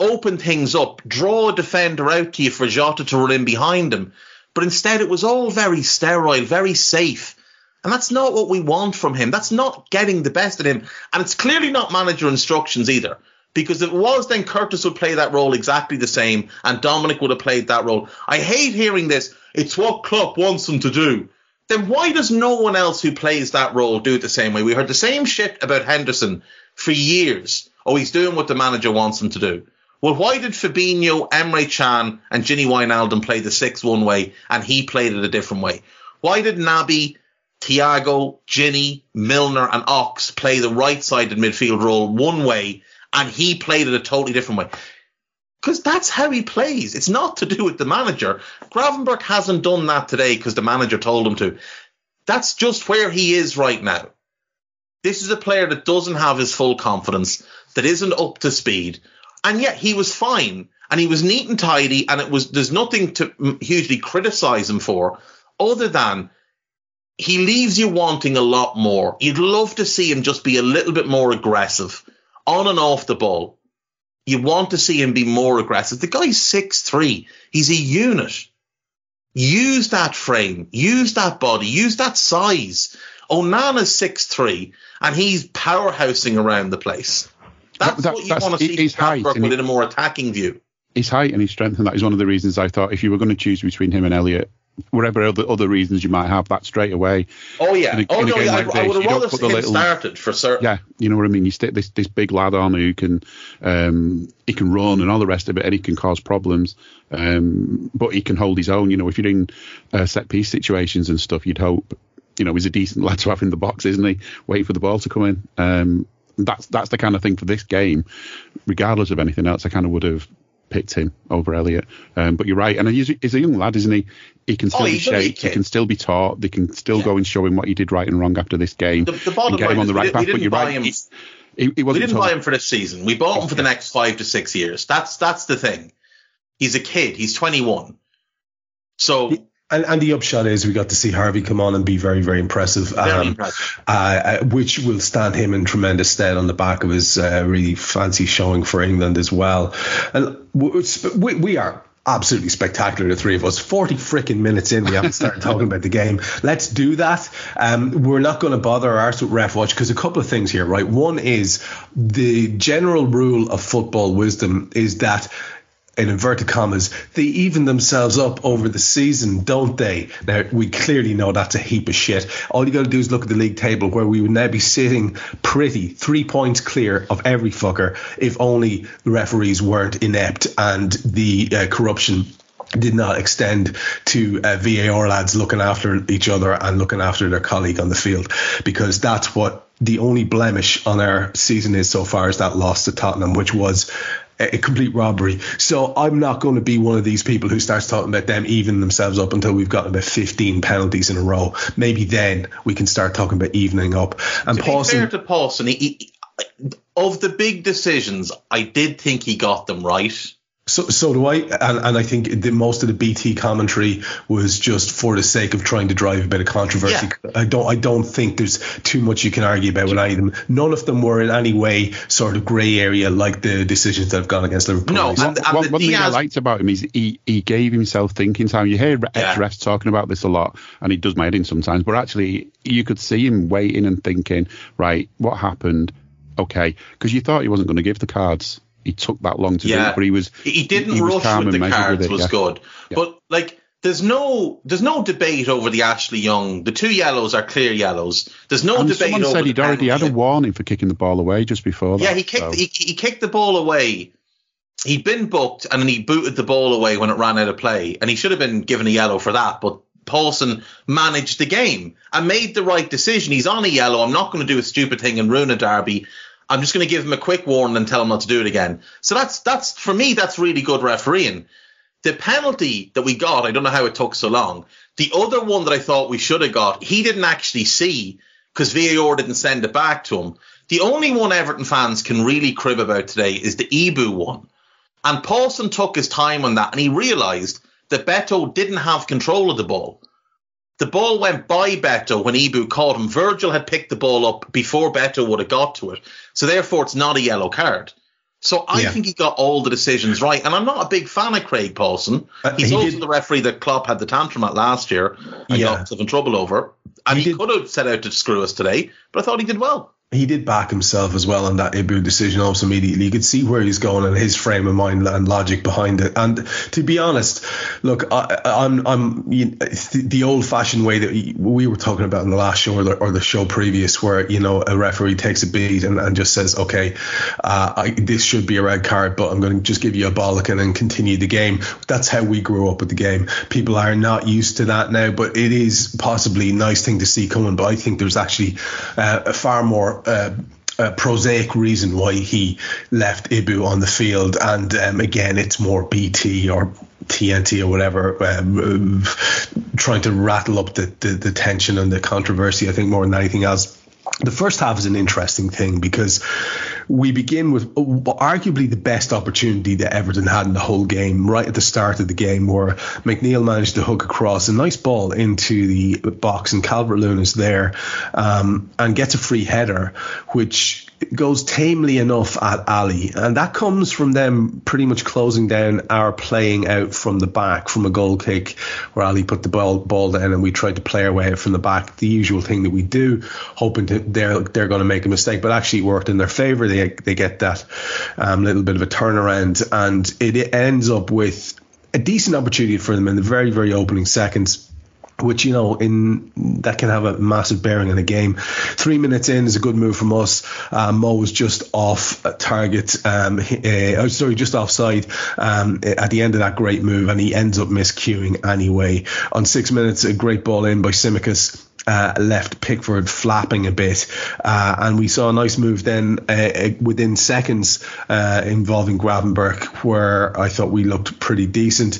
open things up, draw a defender out to you for Jota to run in behind him. But instead, it was all very sterile, very safe. And that's not what we want from him. That's not getting the best of him. And it's clearly not manager instructions either. Because if it was, then Curtis would play that role exactly the same, and Dominic would have played that role. I hate hearing this. It's what Klopp wants them to do. Then why does no one else who plays that role do it the same way? We heard the same shit about Henderson for years. Oh, he's doing what the manager wants him to do. Well, why did Fabinho, Emre Can, and Gini Wijnaldum play the six one way, and he played it a different way? Why did Naby, Thiago, Ginny, Milner, and Ox play the right-sided midfield role one way, and he played it a totally different way? Because that's how he plays. It's not to do with the manager. Gravenberch hasn't done that today because the manager told him to. That's just where he is right now. This is a player that doesn't have his full confidence, that isn't up to speed, and yet he was fine and he was neat and tidy, and it was there's nothing to hugely criticize him for, other than he leaves you wanting a lot more. You'd love to see him just be a little bit more aggressive on and off the ball. You want to see him be more aggressive. The guy's six three. He's a unit. Use that frame. Use that body. Use that size. Onana's six three, and he's powerhousing around the place. That's That- what you that's- want to see his height, Gravenberch, and but he- in a more attacking view. his height and his strength, and that is one of the reasons I thought if you were going to choose between him and Elliot, whatever other other reasons you might have, that straight away. Oh yeah. A- oh no, yeah, like I, I would have rather seen little- started for certain. Yeah, you know what I mean. You stick this this big lad on who can um, he can run and all the rest of it, and he can cause problems. Um, but he can hold his own. You know, if you're in uh, set piece situations and stuff, you'd hope. You know, he's a decent lad to have in the box, isn't he? Waiting for the ball to come in. Um, that's that's the kind of thing for this game. Regardless of anything else, I kind of would have picked him over Elliot. Um, but you're right, and he's, he's a young lad, isn't he? He can still Oh, be shaped. He can still be taught. They can still Yeah. go and show him what he did right and wrong after this game. The, the bottom get line him on the we right path. But you're right. him- He, he, he We didn't buy him for this season. We bought him for the next five to six years. That's that's the thing. He's a kid. He's 21. So And, and the upshot is we got to see Harvey come on and be very, very impressive. very um, impressive. uh, uh, which will stand him in tremendous stead on the back of his uh, really fancy showing for England as well. And we, we are absolutely spectacular, the three of us. 40 freaking minutes in, we haven't started talking about the game. Let's do that. Um, we're not going to bother our arse with ref watch because a couple of things here, right? One is the general rule of football wisdom is that in inverted commas, they even themselves up over the season, don't they? Now, we clearly know that's a heap of shit. All you got to do is look at the league table where we would now be sitting pretty, three points clear of every fucker if only the referees weren't inept and the uh, corruption did not extend to uh, VAR lads looking after each other and looking after their colleague on the field because that's what the only blemish on our season is so far is that loss to Tottenham, which was a complete robbery. So I'm not going to be one of these people who starts talking about them evening themselves up until we've got about 15 penalties in a row. Maybe then we can start talking about evening up. And to Pawson, fair to Pawson, he, he, of the big decisions, I did think he got them right. So, so do I, and, and I think the, most of the BT commentary was just for the sake of trying to drive a bit of controversy. Yeah. I don't, I don't think there's too much you can argue about with any of them. None of them were in any way sort of grey area like the decisions that have gone against Liverpool. No, and, and one, the one thing I liked about him is he, he gave himself thinking time. You hear ex refs talking about this a lot, and he does my head in sometimes, but actually, you could see him waiting and thinking, right, what happened? Okay, because you thought he wasn't going to give the cards. He took that long to do Yeah. it, but he was. he didn't he was rush with the cards with it, was yeah. good. Yeah. But like there's no there's no debate over the Ashley Young. The two yellows are clear yellows. There's no And debate someone over said he'd already had a warning for kicking the ball away just before that. Yeah, he kicked so- he, he kicked the ball away. He'd been booked and then he booted the ball away when it ran out of play, and he should have been given a yellow for that. But Pawson managed the game and made the right decision. He's on a yellow. I'm not going to do a stupid thing and ruin a derby. I'm just going to give him a quick warning and tell him not to do it again. So that's that's for me that's really good refereeing. The penalty that we got, I don't know how it took so long. The other one that I thought we should have got, he didn't actually see because VAR didn't send it back to him. The only one Everton fans can really crib about today is the Ibou one. And Pawson took his time on that and he realised that Beto didn't have control of the ball. The ball went by Beto when Ibou caught him. Virgil had picked the ball up before Beto would have got to it. So therefore it's not a yellow card. So I Yeah. think he got all the decisions right. And I'm not a big fan of Craig Pawson. Uh, He's he also did- the referee that Klopp had the tantrum at last year and Yeah. got himself in trouble over. And He he, did- could have set out to screw us today, but I thought he did well. He did back himself as well on that Ibou decision almost immediately. You could see where he's going and his frame of mind and logic behind it. And to be honest, look, I, I'm I'm you the, the old fashioned way that we were talking about in the last show or the, or the show previous, where you know a referee takes a beat and, and just says, okay, uh, I, this should be a red card, but I'm going to just give you a bollock and continue the game. That's how we grew up with the game. People are not used to that now, but it is possibly a nice thing to see coming. But I think there's actually uh, a far more a prosaic reason why he left Ibou on the field, and um, again, it's more BT or TNT or whatever, um, trying to rattle up the, the the tension and the controversy. I think more than anything else. The first half is an interesting thing because we begin with arguably the best opportunity that Everton had in the whole game, right at the start of the game, where McNeil managed to hook across a nice ball into the box, and Calvert Lewin is there um, and gets a free header, which goes tamely enough at Ali, and that comes from them pretty much closing down our playing out from the back from a goal kick, where Ali put the ball ball down and we tried to play our way out from the back, the usual thing that we do, hoping that they're they're going to make a mistake, but actually it worked in their favour. They they get that um, little bit of a turnaround, and it ends up with a decent opportunity for them in the very very opening seconds which you know in that can have a massive bearing in a game. Three minutes in is a good move from us. Uh, Mo was just off target, um, uh, sorry, just offside um, at the end of that great move, and he ends up miscuing anyway. On six minutes, a great ball in by Tsimikas. Uh, left Pickford flapping a bit, uh, and we saw a nice move then uh, within seconds uh, involving Gravenberch, where I thought we looked pretty decent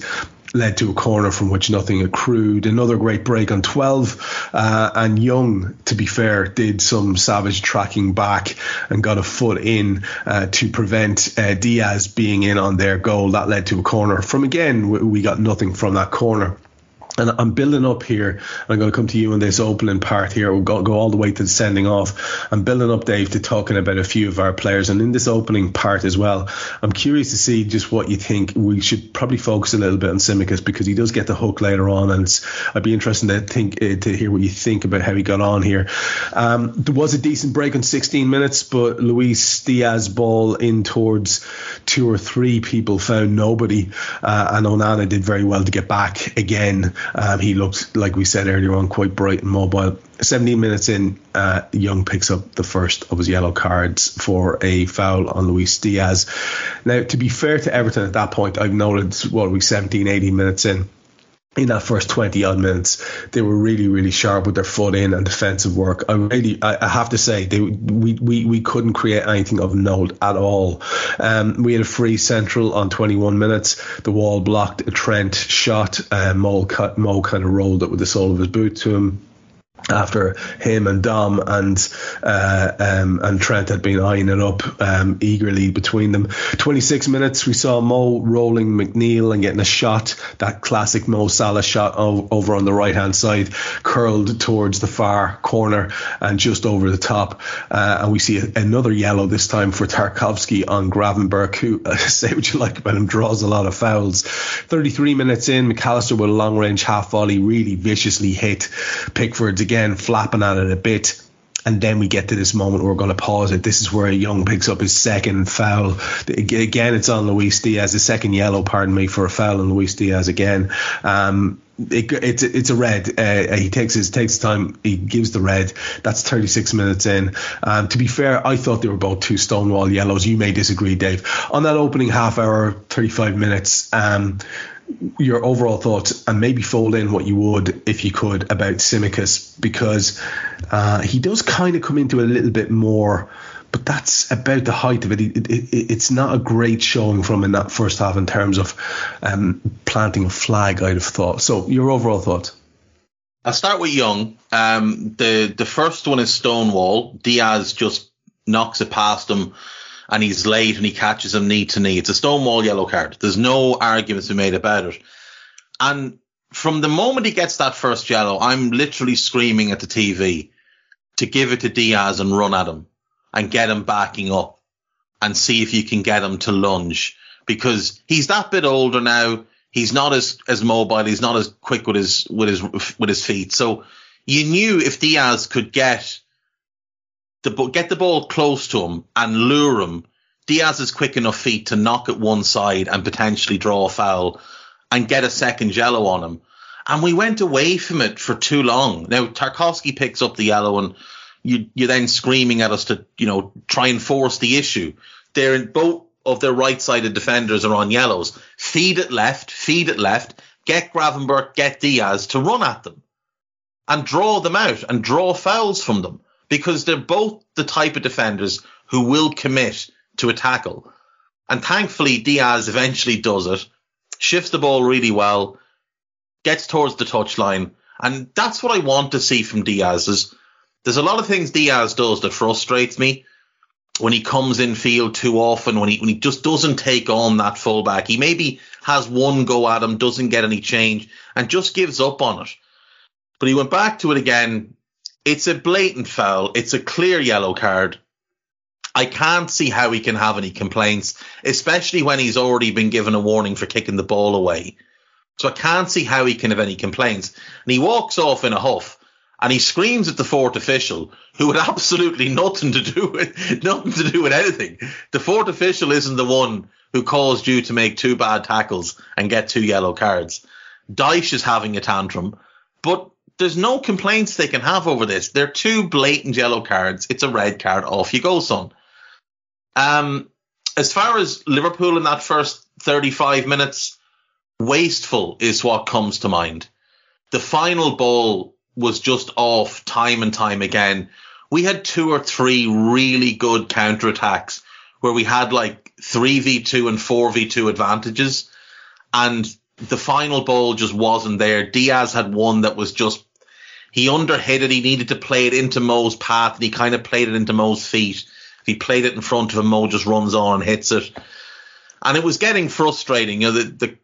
led to a corner from which nothing accrued. Another great break on 12. Uh, and Young, to be fair, did some savage tracking back and got a foot in uh, to prevent uh, Diaz being in on their goal. That led to a corner. From again, we, we got nothing from that corner. And I'm building up here. I'm going to come to you in this opening part here. We'll go, go all the way to the sending off. I'm building up, Dave, to talking about a few of our players. And in this opening part as well, I'm curious to see just what you think. We should probably focus a little bit on Tsimikas because he does get the hook later on. And I'd be interested to think uh, to hear what you think about how he got on here. Um, there was a decent break on 16 minutes, but Luis Diaz ball in towards two or three people found nobody. Uh, and Onana did very well to get back again. Um, he looked, like we said earlier on, quite bright and mobile. 17 minutes in, uh, Young picks up the first of his yellow cards for a foul on Luis Diaz. Now, to be fair to Everton at that point, I've noted what we 17, 18 minutes in in that first 20 odd minutes, they were really, really sharp with their foot in and defensive work. I really, I, have to say, they, we, we, we couldn't create anything of note at all. Um, we had a free central on 21 minutes. The wall blocked a Trent shot. Uh, Mo, Mo kind of rolled it with the sole of his boot to him after him and Dom and uh, um, and Trent had been eyeing it up um, eagerly between them. 26 minutes, we saw Mo rolling McNeil and getting a shot, that classic Mo Salah shot over on the right hand side, curled towards the far corner and just over the top. Uh, and we see another yellow this time for Tarkowski on Gravenberch, who uh, say what you like about him, draws a lot of fouls. 33 minutes in, McAllister with a long range half volley really viciously hit Pickford's again flapping at it a bit. And then we get to this moment where we're going to pause it. This is where Young picks up his second foul. Again, it's on Luis Diaz, the second yellow, pardon me, for a foul on Luis Diaz again. Um, it, it's it's a red. Uh, he takes his takes time. He gives the red. That's 36 minutes in. Um, to be fair, I thought they were both two stonewall yellows. You may disagree, Dave. On that opening half hour, 35 minutes. Um, your overall thoughts and maybe fold in what you would if you could about Tsimikas because uh, he does kind of come into a little bit more but that's about the height of it. It, it. It's not a great showing from in that first half in terms of um, planting a flag. I'd have thought. So your overall thoughts? I'll start with Young. Um, the the first one is Stonewall. Diaz just knocks it past him and he's late and he catches him knee to knee. It's a stonewall yellow card. There's no arguments to be made about it. And from the moment he gets that first yellow, I'm literally screaming at the TV to give it to Diaz and run at him and get him backing up and see if you can get him to lunge because he's that bit older now. He's not as, as mobile. He's not as quick with his, with his, with his feet. So you knew if Diaz could get the get the ball close to him and lure him. Diaz is quick enough feet to knock at one side and potentially draw a foul and get a second yellow on him. And we went away from it for too long. Now Tarkowski picks up the yellow and you, you're then screaming at us to, you know, try and force the issue. They're in both of their right-sided defenders are on yellows. Feed it left, feed it left, get Gravenberch, get Diaz to run at them and draw them out and draw fouls from them because they're both the type of defenders who will commit to a tackle. And thankfully, Diaz eventually does it, shifts the ball really well, gets towards the touchline. And that's what I want to see from Diaz. Is there's a lot of things Diaz does that frustrates me when he comes in field too often, when he when he just doesn't take on that fullback. He maybe has one go at him, doesn't get any change, and just gives up on it. But he went back to it again it's a blatant foul. It's a clear yellow card. I can't see how he can have any complaints, especially when he's already been given a warning for kicking the ball away. So I can't see how he can have any complaints. And he walks off in a huff and he screams at the fourth official, who had absolutely nothing to do with nothing to do with anything. The fourth official isn't the one who caused you to make two bad tackles and get two yellow cards. Dyche is having a tantrum, but there's no complaints they can have over this. They're two blatant yellow cards. It's a red card. Off you go, son. Um, as far as Liverpool in that first 35 minutes, wasteful is what comes to mind. The final ball was just off time and time again. We had two or three really good counter attacks where we had like 3v2 and 4v2 advantages. And the final ball just wasn't there. Diaz had one that was just he underhit it. He needed to play it into Mo's path, and he kind of played it into Mo's feet. If he played it in front of him, Mo just runs on and hits it. And it was getting frustrating. You know, the, the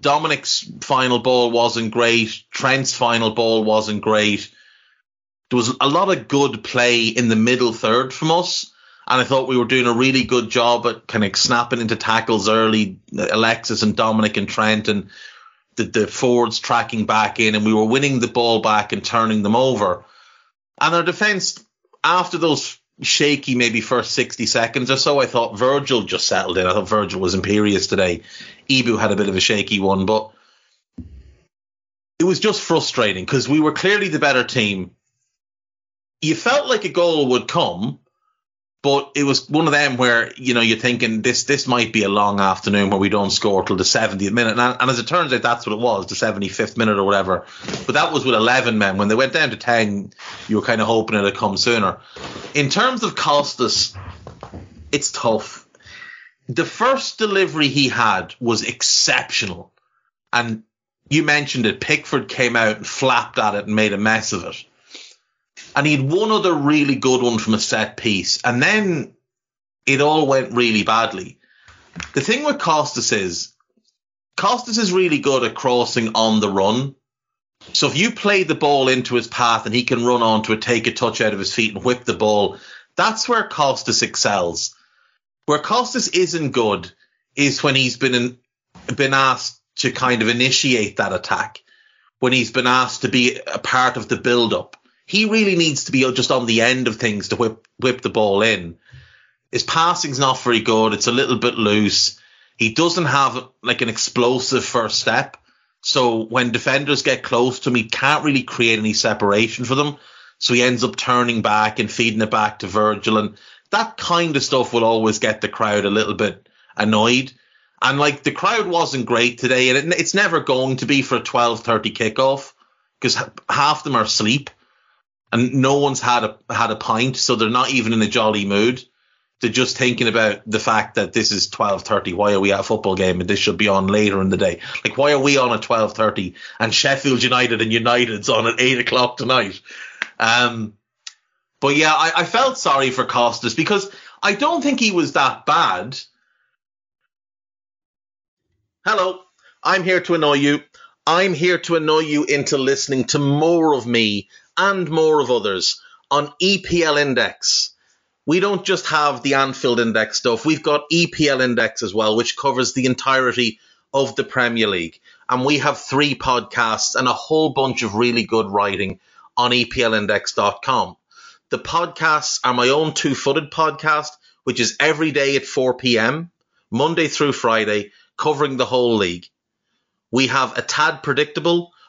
Dominic's final ball wasn't great. Trent's final ball wasn't great. There was a lot of good play in the middle third from us. And I thought we were doing a really good job at kind of snapping into tackles early, Alexis and Dominic and Trent and the, the forwards tracking back in and we were winning the ball back and turning them over. And our defence, after those shaky maybe first 60 seconds or so, I thought Virgil just settled in. I thought Virgil was imperious today. Ibou had a bit of a shaky one, but it was just frustrating because we were clearly the better team. You felt like a goal would come, but it was one of them where you know you're thinking this this might be a long afternoon where we don't score till the 70th minute, and, and as it turns out, that's what it was, the 75th minute or whatever. But that was with 11 men. When they went down to 10, you were kind of hoping it'd come sooner. In terms of Kostas, it's tough. The first delivery he had was exceptional, and you mentioned it. Pickford came out and flapped at it and made a mess of it and he had one other really good one from a set piece, and then it all went really badly. The thing with Kostas is Kostas is really good at crossing on the run. So if you play the ball into his path and he can run onto it, take a touch out of his feet and whip the ball, that's where Kostas excels. Where Kostas isn't good is when he's been in, been asked to kind of initiate that attack, when he's been asked to be a part of the build up he really needs to be just on the end of things to whip whip the ball in. His passing's not very good. It's a little bit loose. He doesn't have like an explosive first step. So when defenders get close to him, he can't really create any separation for them. So he ends up turning back and feeding it back to Virgil. And that kind of stuff will always get the crowd a little bit annoyed. And like the crowd wasn't great today, and it, it's never going to be for a 12:30 kickoff because half them are asleep and no one's had a had a pint, so they're not even in a jolly mood. They're just thinking about the fact that this is twelve thirty. Why are we at a football game and this should be on later in the day? Like why are we on at twelve thirty and Sheffield United and United's on at eight o'clock tonight? Um, but yeah, I, I felt sorry for Kostas because I don't think he was that bad. Hello, I'm here to annoy you. I'm here to annoy you into listening to more of me and more of others on EPL Index. We don't just have the Anfield Index stuff, we've got EPL Index as well, which covers the entirety of the Premier League. And we have three podcasts and a whole bunch of really good writing on EPLindex.com. The podcasts are my own two footed podcast, which is every day at 4 p.m., Monday through Friday, covering the whole league. We have a tad predictable,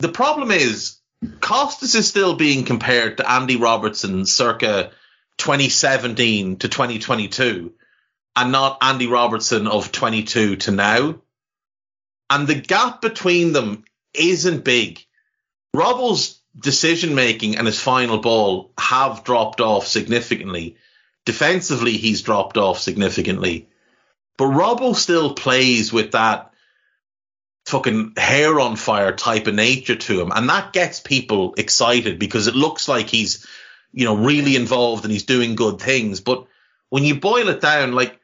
the problem is Kostas is still being compared to Andy Robertson circa 2017 to 2022 and not Andy Robertson of 22 to now. And the gap between them isn't big. Robbo's decision making and his final ball have dropped off significantly. Defensively, he's dropped off significantly. But Robbo still plays with that fucking hair on fire type of nature to him. And that gets people excited because it looks like he's, you know, really involved and he's doing good things. But when you boil it down, like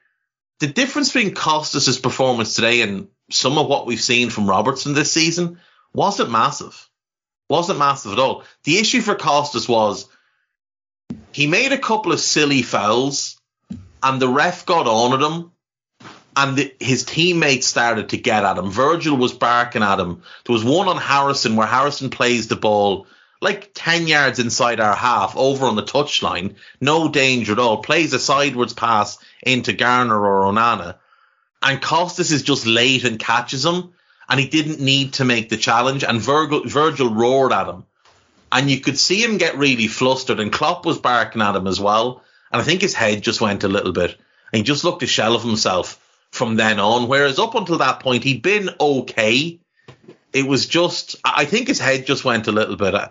the difference between Kostas' performance today and some of what we've seen from Robertson this season wasn't massive. Wasn't massive at all. The issue for Kostas was he made a couple of silly fouls and the ref got on at him and the, his teammates started to get at him. Virgil was barking at him. There was one on Harrison where Harrison plays the ball like 10 yards inside our half over on the touchline. No danger at all. Plays a sideways pass into Garner or Onana. And Kostas is just late and catches him. And he didn't need to make the challenge. And Virgil, Virgil roared at him. And you could see him get really flustered. And Klopp was barking at him as well. And I think his head just went a little bit. And he just looked a shell of himself from then on. Whereas up until that point, he'd been okay. It was just, I think his head just went a little bit. Uh,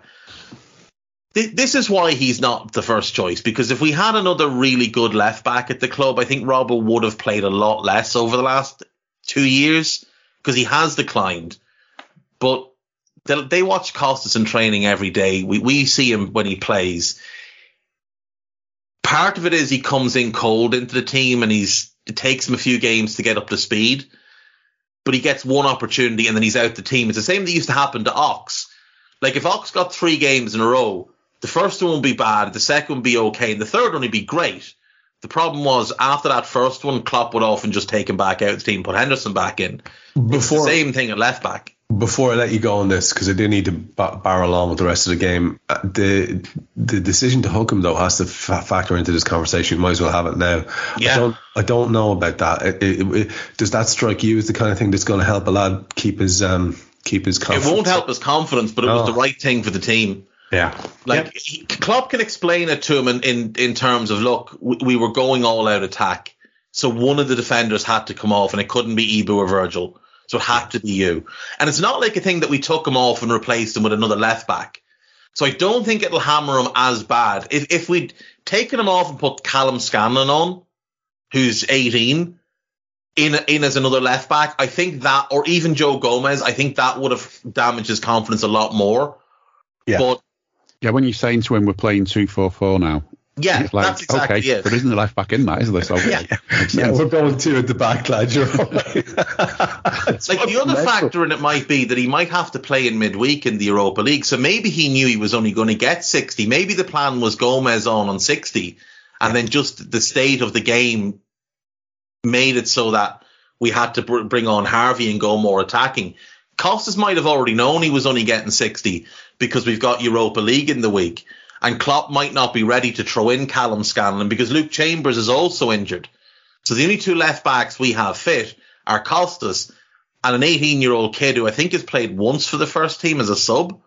this is why he's not the first choice because if we had another really good left back at the club, I think Robbo would have played a lot less over the last two years because he has declined. But they, they watch Kostas in training every day. We we see him when he plays. Part of it is he comes in cold into the team and he's it takes him a few games to get up to speed. But he gets one opportunity and then he's out the team. It's the same that used to happen to Ox. Like if Ox got three games in a row, the first one would be bad, the second would be okay, and the third one would be great. The problem was after that first one, Klopp would often just take him back out of the team, put Henderson back in. Before the same thing at left back. Before I let you go on this, because I do need to barrel on with the rest of the game, uh, the the decision to hook him though has to f- factor into this conversation. You might as well have it now. Yeah. I don't, I don't know about that. It, it, it, does that strike you as the kind of thing that's going to help a lad keep his um keep his confidence? It won't help his confidence, but it was the right thing for the team. Yeah. Like he, Klopp can explain it to him in, in, in terms of look, we, we, were going all out attack. So one of the defenders had to come off and it couldn't be Ibou or Virgil. So it had to be you. And it's not like a thing that we took him off and replaced him with another left back. So I don't think it'll hammer him as bad. If if we'd taken him off and put Calum Scanlon on, who's 18, in in as another left back, I think that, or even Joe Gomez, I think that would have damaged his confidence a lot more. Yeah. But yeah, when you're saying to him we're playing two four four now. Yeah, it's like, that's exactly okay, it. There isn't a left back in that, is there? So yeah, yeah, we're going to at the back, lad. You're right. like the other mental. factor in it might be that he might have to play in midweek in the Europa League. So maybe he knew he was only going to get 60. Maybe the plan was Gomez on on 60, and then just the state of the game made it so that we had to br- bring on Harvey and go more attacking. Kostas might have already known he was only getting 60 because we've got Europa League in the week. And Klopp might not be ready to throw in Calum Scanlon because Luke Chambers is also injured. So the only two left backs we have fit are Kostas and an 18 year old kid who I think has played once for the first team as a sub.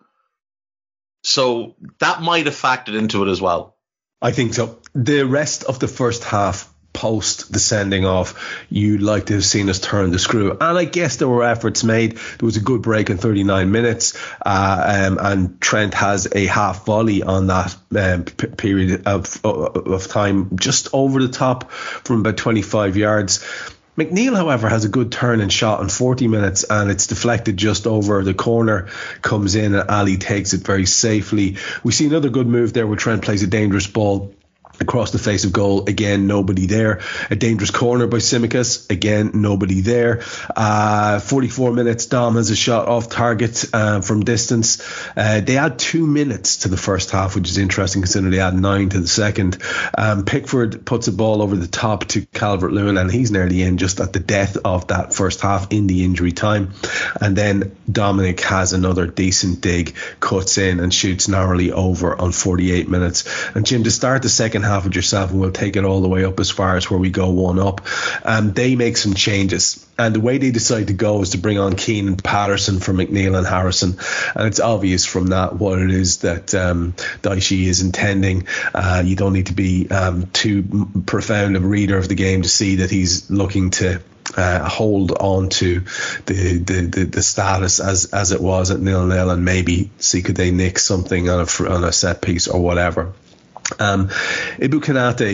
So that might have factored into it as well. I think so. The rest of the first half post the sending off, you'd like to have seen us turn the screw. And I guess there were efforts made. There was a good break in 39 minutes, uh, um, and Trent has a half volley on that um, p- period of, of time, just over the top from about 25 yards. McNeil, however, has a good turn and shot in 40 minutes and it's deflected just over the corner, comes in and Ali takes it very safely. We see another good move there where Trent plays a dangerous ball across the face of goal. Again, nobody there. A dangerous corner by Tsimikas, Again, nobody there. Uh, 44 minutes. Dom has a shot off target uh, from distance. Uh, they add two minutes to the first half, which is interesting considering they add nine to the second. Um, Pickford puts a ball over the top to Calvert Lewin, and he's nearly in just at the death of that first half in the injury time. And then Dominic has another decent dig, cuts in and shoots narrowly over on 48 minutes. And Jim, to start the second half of yourself, and we'll take it all the way up as far as where we go one up. Um, they make some changes, and the way they decide to go is to bring on Keane and Patterson for McNeil and Harrison, and it's obvious from that what it is that um, Dyche is intending. Uh, you don't need to be um, too profound a reader of the game to see that he's looking to uh, hold on to the, the, the, the, status as as it was at nil nil and maybe see could they nick something on a on a set piece or whatever. Um,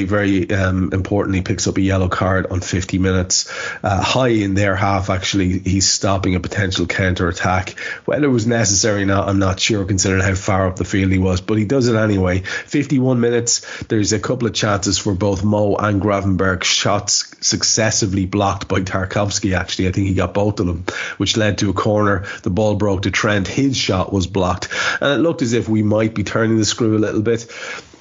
very um, importantly picks up a yellow card on 50 minutes. Uh, high in their half, actually, he's stopping a potential counter attack. Whether it was necessary or not, I'm not sure, considering how far up the field he was, but he does it anyway. 51 minutes, there's a couple of chances for both Mo and Gravenberch, shots successively blocked by Tarkowski, actually. I think he got both of them, which led to a corner. The ball broke to Trent. His shot was blocked. And it looked as if we might be turning the screw a little bit.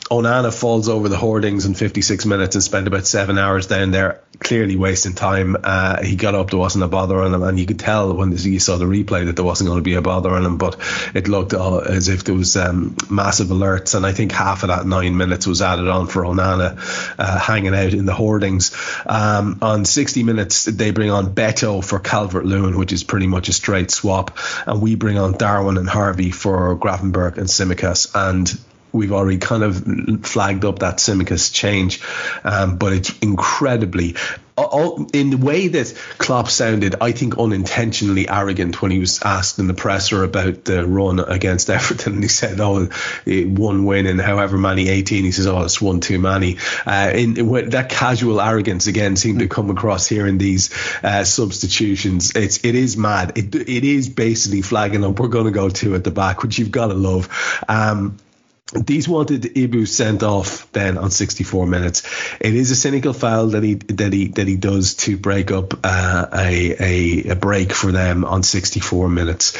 Onana falls over the hoardings in 56 minutes and spent about seven hours down there, clearly wasting time. Uh, he got up, there wasn't a bother on him, and you could tell when you saw the replay that there wasn't going to be a bother on him, but it looked uh, as if there was um, massive alerts, and I think half of that nine minutes was added on for Onana uh, hanging out in the hoardings. Um, on 60 minutes, they bring on Beto for Calvert Lewin, which is pretty much a straight swap, and we bring on Darwin and Harvey for Gravenberch and Tsimikas, and we've already kind of flagged up that Tsimikas change, um, but it's incredibly in the way that Klopp sounded, I think unintentionally arrogant when he was asked in the presser about the run against Everton, and he said, "Oh, one win in however many 18." He says, "Oh, it's one too many." Uh, in, that casual arrogance again seemed to come across here in these uh, substitutions. It's it is mad. It it is basically flagging up. We're going to go two at the back, which you've got to love. Um, these wanted Ibou sent off then on 64 minutes. It is a cynical foul that he that he that he does to break up uh, a, a a break for them on 64 minutes,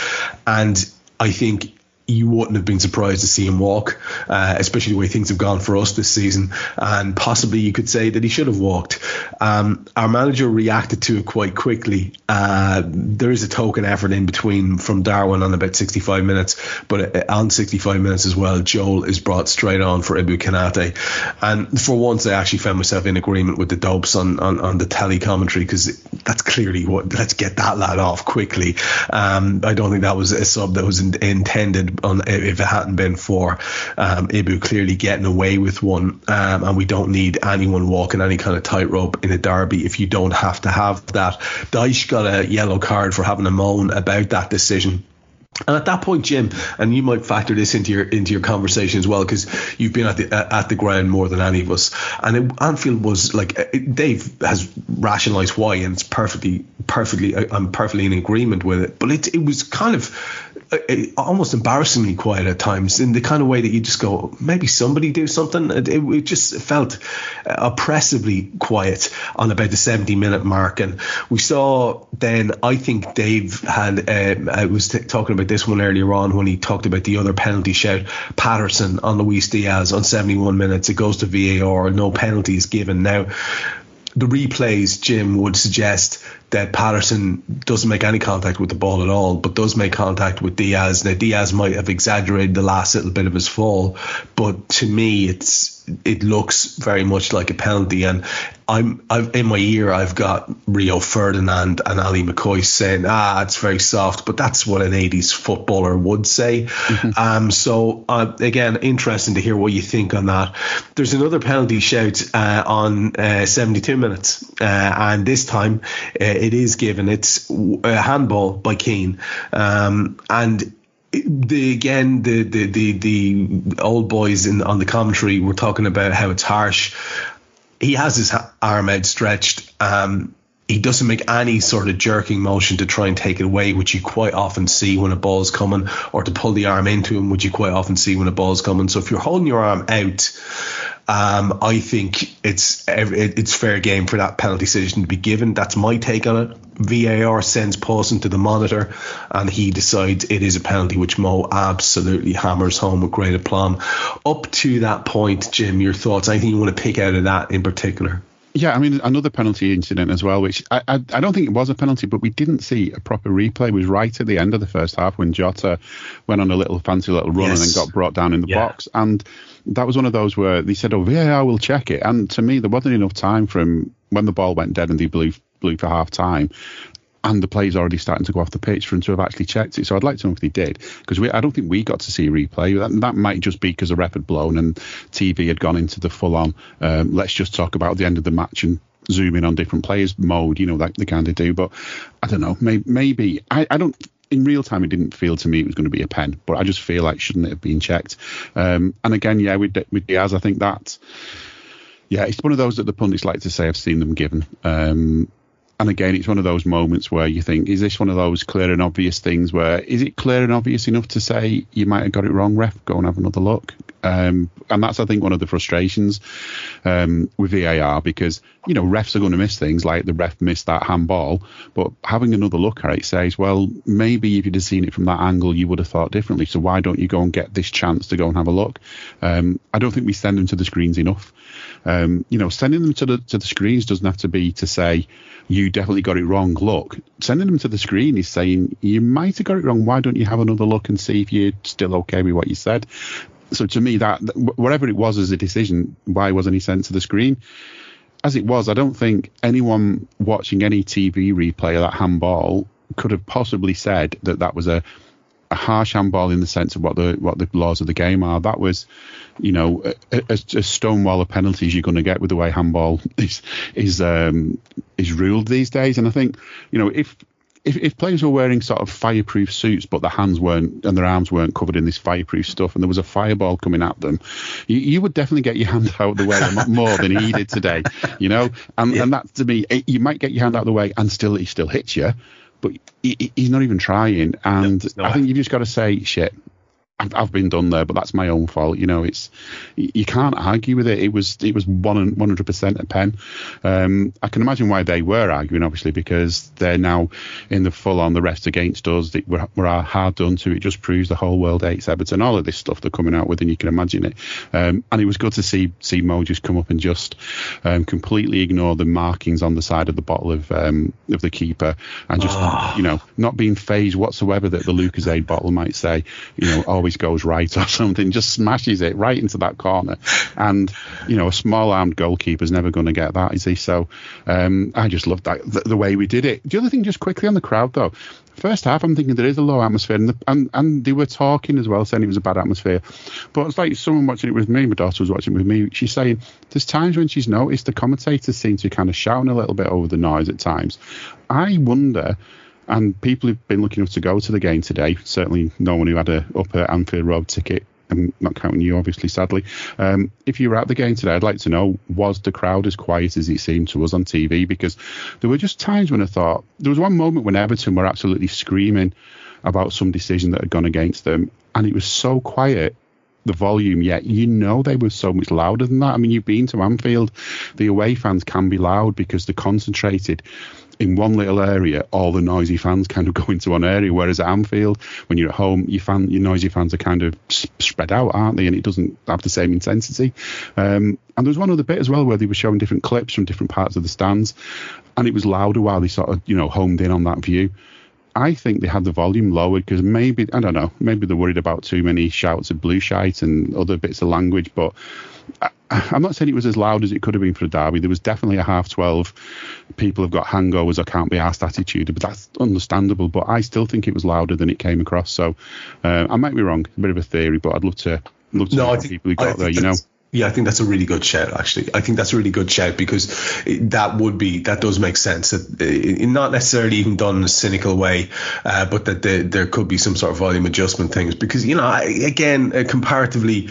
and I think you wouldn't have been surprised to see him walk, uh, especially the way things have gone for us this season. And possibly you could say that he should have walked. Um, our manager reacted to it quite quickly. Uh, there is a token effort in between from Darwin on about 65 minutes, but on 65 minutes as well, Joel is brought straight on for Ibou Konaté. And for once, I actually found myself in agreement with the dopes on, on, on the telly commentary because that's clearly what, let's get that lad off quickly. Um, I don't think that was a sub that was in, intended on if it hadn't been for um, Ibou clearly getting away with one, um, and we don't need anyone walking any kind of tightrope in a derby if you don't have to have that. Dyche got a yellow card for having a moan about that decision. And at that point, Jim, and you might factor this into your into your conversation as well, because you've been at the at the ground more than any of us. And it, Anfield was like Dave has rationalised why, and it's perfectly perfectly I'm perfectly in agreement with it. But it it was kind of almost embarrassingly quiet at times in the kind of way that you just go, maybe somebody do something. It, it just felt uh, oppressively quiet on about the 70 minute mark. And we saw then, I think Dave had, uh, I was t- talking about this one earlier on when he talked about the other penalty shout, Patterson on Luis Diaz on 71 minutes. It goes to VAR, no penalty is given. Now, the replays, Jim, would suggest that Patterson doesn't make any contact with the ball at all, but does make contact with Diaz. Now Diaz might have exaggerated the last little bit of his fall, but to me, it's it looks very much like a penalty. And I'm I've, in my ear, I've got Rio Ferdinand and Ally McCoist saying, "Ah, it's very soft," but that's what an '80s footballer would say. Mm-hmm. Um, so uh, again, interesting to hear what you think on that. There's another penalty shout uh, on uh, 72 minutes, uh, and this time uh, it is given. It's a handball by Keane. Um, and the again the, the the the old boys in on the commentary were talking about how it's harsh. He has his arm outstretched. Um, he doesn't make any sort of jerking motion to try and take it away, which you quite often see when a ball's coming, or to pull the arm into him, which you quite often see when a ball's coming. So if you're holding your arm out, um, I think it's it's fair game for that penalty decision to be given. That's my take on it. VAR sends Pawson to the monitor, and he decides it is a penalty, which Mo absolutely hammers home with great aplomb. Up to that point, Jim, your thoughts? Anything you want to pick out of that in particular? Yeah, I mean another penalty incident as well, which I, I, I don't think it was a penalty, but we didn't see a proper replay. It was right at the end of the first half when Jota went on a little fancy little run yes. and then got brought down in the yeah. box, and that was one of those where they said, "Oh, VAR will check it," and to me there wasn't enough time from when the ball went dead and they blew blew for half time and the play's already starting to go off the pitch for him to have actually checked it. So I'd like to know if they did, because I don't think we got to see replay. That, that might just be because the ref had blown and TV had gone into the full on. Um, let's just talk about the end of the match and zoom in on different players mode, you know, like they kind of do. But I don't know, maybe, maybe I, I don't. In real time, it didn't feel to me it was going to be a pen, but I just feel like shouldn't it have been checked? Um, and again, yeah, with with Diaz, I think that yeah, it's one of those that the pundits like to say I've seen them given. Um, and again, it's one of those moments where you think, is this one of those clear and obvious things where is it clear and obvious enough to say you might have got it wrong, ref? Go and have another look. Um, and that's, I think, one of the frustrations um, with VAR because, you know, refs are going to miss things like the ref missed that handball. But having another look at it says, well, maybe if you'd have seen it from that angle, you would have thought differently. So why don't you go and get this chance to go and have a look? Um, I don't think we send them to the screens enough. Um, you know, sending them to the to the screens doesn't have to be to say you definitely got it wrong. Look, sending them to the screen is saying you might have got it wrong. Why don't you have another look and see if you're still okay with what you said? So to me, that whatever it was as a decision, why wasn't he sent to the screen? As it was, I don't think anyone watching any TV replay of that handball could have possibly said that that was a a harsh handball in the sense of what the what the laws of the game are. That was, you know, a, a, a stonewall of penalties you're going to get with the way handball is is um, is ruled these days. And I think, you know, if if, if players were wearing sort of fireproof suits, but their hands weren't and their arms weren't covered in this fireproof stuff, and there was a fireball coming at them, you, you would definitely get your hand out of the way more than he did today, you know. And yeah. and that to me, it, you might get your hand out of the way and still he still hits you, but he, he's not even trying. And no, I think you've just got to say, shit, I've, I've been done there, but that's my own fault. You know, it's you can't argue with it. It was it was one one hundred percent a pen. Um, I can imagine why they were arguing, obviously, because they're now in the full on the rest against us. That we're, we're hard done to. It just proves the whole world hates Everton. All of this stuff they're coming out with, and you can imagine it. Um, and it was good to see see Mo just come up and just um, completely ignore the markings on the side of the bottle of um, of the keeper, and just oh. you know not being phased whatsoever that the Lucozade bottle might say, you know, oh always goes right or something, just smashes it right into that corner. And, you know, a small armed goalkeeper's never going to get that, is he? So um, I just loved that, the, the, way we did it. The other thing, just quickly on the crowd, though, first half, I'm thinking there is a low atmosphere, and, the, and, and they were talking as well, saying it was a bad atmosphere. But it's like someone watching it with me, my daughter was watching it with me. She's saying there's times when she's noticed the commentators seem to be kind of shouting a little bit over the noise at times. I wonder and people who've been looking enough to go to the game today, certainly no one who had a up at Anfield Road ticket, I'm not counting you, obviously, sadly. Um, if you were at the game today, I'd like to know was the crowd as quiet as it seemed to us on TV? Because there were just times when I thought there was one moment when Everton were absolutely screaming about some decision that had gone against them, and it was so quiet the volume yet you know they were so much louder than that. I mean, you've been to Anfield, the away fans can be loud because they're concentrated in one little area, all the noisy fans kind of go into one area. Whereas at Anfield, when you're at home, your fan, your noisy fans are kind of spread out, aren't they? And it doesn't have the same intensity. Um, and there was one other bit as well where they were showing different clips from different parts of the stands, and it was louder while they sort of, you know, homed in on that view. I think they had the volume lowered because maybe I don't know, maybe they're worried about too many shouts of blue shite and other bits of language, but I, am not saying it was as loud as it could have been for a derby. There was definitely a half 12 people have got hangovers or can't be asked attitude, but that's understandable. But I still think it was louder than it came across. So uh, I might be wrong, a bit of a theory, but I'd love to love to no, know people who got there, you know. Yeah, I think that's a really good shout. Actually, I think that's a really good shout because that would be that does make sense. That not necessarily even done in a cynical way, uh, but that there, there could be some sort of volume adjustment things because you know again uh, comparatively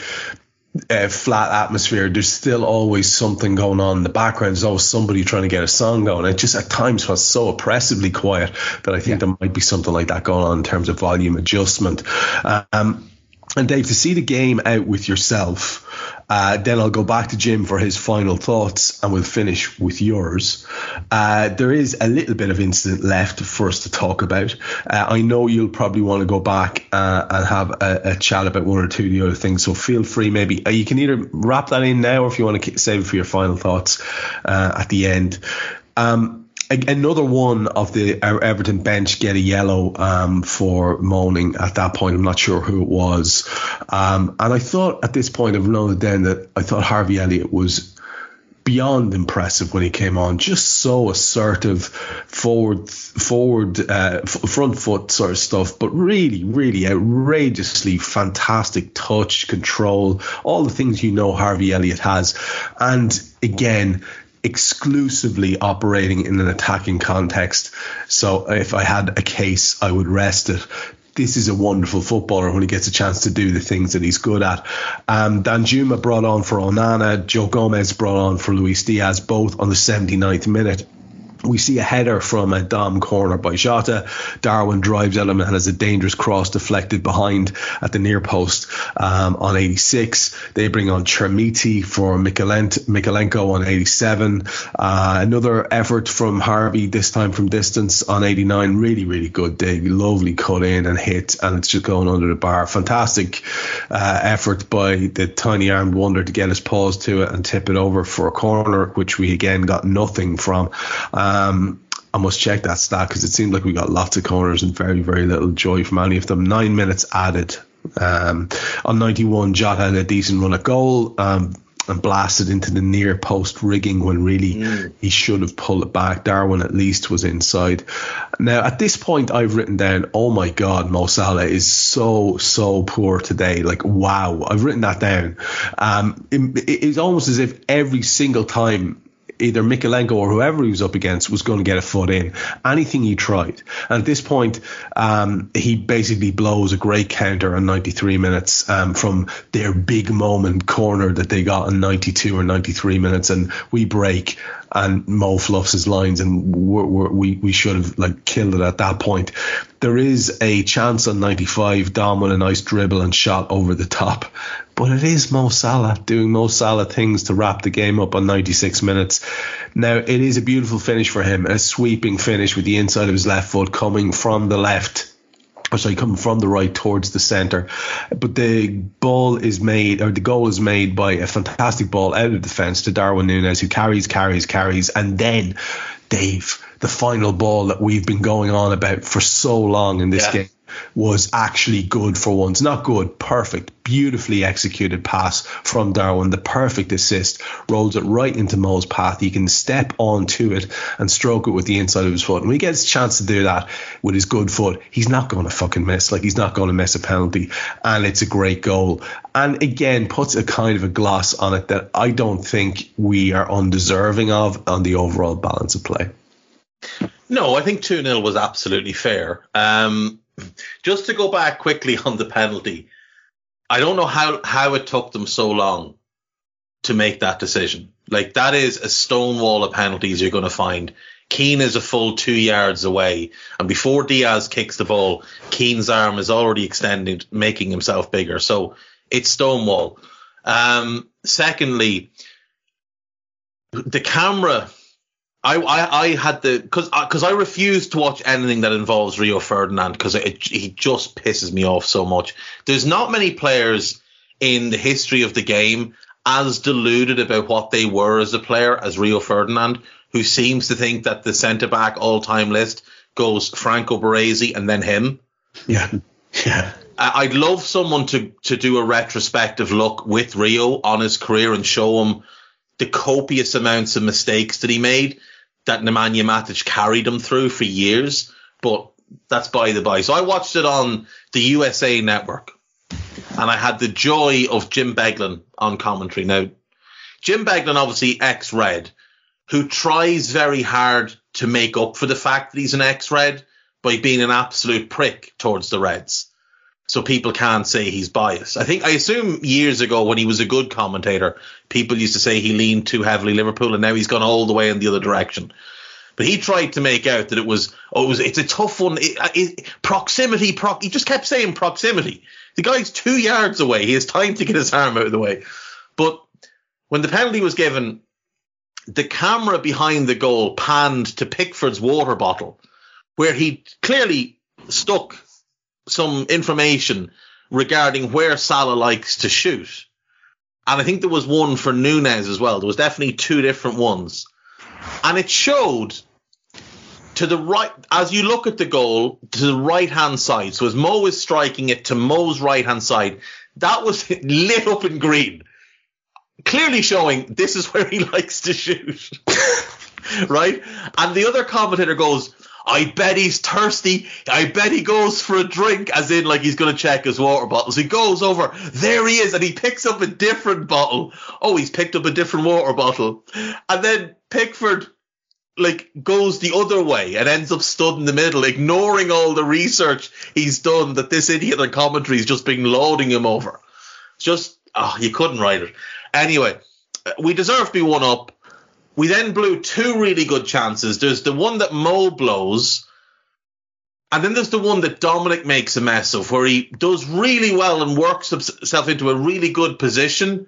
uh, flat atmosphere, there's still always something going on in the background. There's always somebody trying to get a song going. It just at times was so oppressively quiet that I think yeah. there might be something like that going on in terms of volume adjustment. Um, and Dave, to see the game out with yourself, uh, then I'll go back to Jim for his final thoughts and we'll finish with yours. Uh, there is a little bit of incident left for us to talk about. Uh, I know you'll probably want to go back uh, and have a, a, chat about one or two of the other things. So feel free, maybe uh, you can either wrap that in now or if you want to save it for your final thoughts uh, at the end. Um, another one of the Everton bench get a yellow um, for moaning at that point. I'm not sure who it was. Um, and I thought at this point of London then that I thought Harvey Elliott was beyond impressive when he came on. Just so assertive, forward, forward, uh, front foot sort of stuff, but really, really outrageously fantastic touch, control, all the things you know Harvey Elliott has. And again, exclusively operating in an attacking context. So if I had a case, I would rest it. This is a wonderful footballer when he gets a chance to do the things that he's good at. Um, Danjuma brought on for Onana, Joe Gomez brought on for Luis Diaz, both on the 79th minute. We see a header from a Dom corner by Jota. Darwin drives at him and has a dangerous cross deflected behind at the near post um, on 86. They bring on Chermiti for Mykolenko on 87. Uh, another effort from Harvey, this time from distance on 89. Really, really good dig. Lovely cut in and hit, and it's just going under the bar. Fantastic uh, effort by the tiny armed wonder to get his paws to it and tip it over for a corner, which we again got nothing from. Uh, um, I must check that stat because it seemed like we got lots of corners and very, very little joy from any of them. Nine minutes added. Um, on 91, Jota had a decent run at goal. Um, and blasted into the near post rigging when really mm. he should have pulled it back. Darwin at least was inside. Now at this point, I've written down, oh my God, Mo Salah is so so poor today. Like wow, I've written that down. Um, it, it's almost as if every single time either Mykolenko or whoever he was up against was going to get a foot in. Anything he tried. And at this point, um, he basically blows a great counter on 93 minutes um, from their big moment corner that they got in 92 or 93 minutes. And we break and Mo fluffs his lines, and we're, we're, we we should have like killed it at that point. There is a chance on 95, Dom with a nice dribble and shot over the top, but it is Mo Salah doing Mo Salah things to wrap the game up on 96 minutes. Now it is a beautiful finish for him, a sweeping finish with the inside of his left foot coming from the left or sorry, coming from the right towards the centre. But the ball is made, or the goal is made by a fantastic ball out of defence to Darwin Nunez, who carries, carries, carries, and then Dave, the final ball that we've been going on about for so long in this yeah. game was actually good for once. Not good, perfect, beautifully executed pass from Darwin. The perfect assist rolls it right into Mo's path. He can step onto it and stroke it with the inside of his foot. And when he gets a chance to do that with his good foot, he's not going to fucking miss. Like he's not going to miss a penalty. And it's a great goal. And again, puts a kind of a gloss on it that I don't think we are undeserving of on the overall balance of play. No, I think 2 0 was absolutely fair. Um, just to go back quickly on the penalty, I don't know how, how it took them so long to make that decision. Like that is a stone wall of penalties you're going to find. Keane is a full two yards away, and before Diaz kicks the ball, Keane's arm is already extended, making himself bigger. So it's stonewall. Um, secondly, the camera I, I, I had the because because uh, I, I refuse to watch anything that involves Rio Ferdinand because he just pisses me off so much. There's not many players in the history of the game as deluded about what they were as a player as Rio Ferdinand, who seems to think that the centre back all time list goes Franco Baresi and then him. Yeah, yeah. I'd love someone to to do a retrospective look with Rio on his career and show him the copious amounts of mistakes that he made that Nemanja Vidic carried him through for years, but that's by the by. So I watched it on the USA network and I had the joy of Jim Beglin on commentary. Now, Jim Beglin, obviously ex Red, who tries very hard to make up for the fact that he's an ex Red by being an absolute prick towards the Reds. So people can't say he's biased. I think I assume years ago when he was a good commentator, people used to say he leaned too heavily Liverpool, and now he's gone all the way in the other direction. But he tried to make out that it was oh it was it's a tough one. It, it, proximity, pro- He just kept saying proximity. The guy's two yards away. He has time to get his arm out of the way. But when the penalty was given, the camera behind the goal panned to Pickford's water bottle, where he clearly stuck some information regarding where Salah likes to shoot. And I think there was one for Núñez as well. There was definitely two different ones. And it showed to the right, as you look at the goal, to the right hand side. So as Mo is striking it to Mo's right hand side, that was lit up in green. Clearly showing this is where he likes to shoot. right? And the other commentator goes, I bet he's thirsty. I bet he goes for a drink, as in like he's to check his water bottles. He goes over, there he is, and he picks up a different bottle. Oh, he's picked up a different water bottle. And then Pickford like goes the other way and ends up stood in the middle, ignoring all the research he's done that this idiot on commentary has just been loading him over. Just oh, you couldn't write it. Anyway, we deserve to be one up. We then blew two really good chances. There's the one that Mo blows, and then there's the one that Dominik makes a mess of, where he does really well and works himself into a really good position,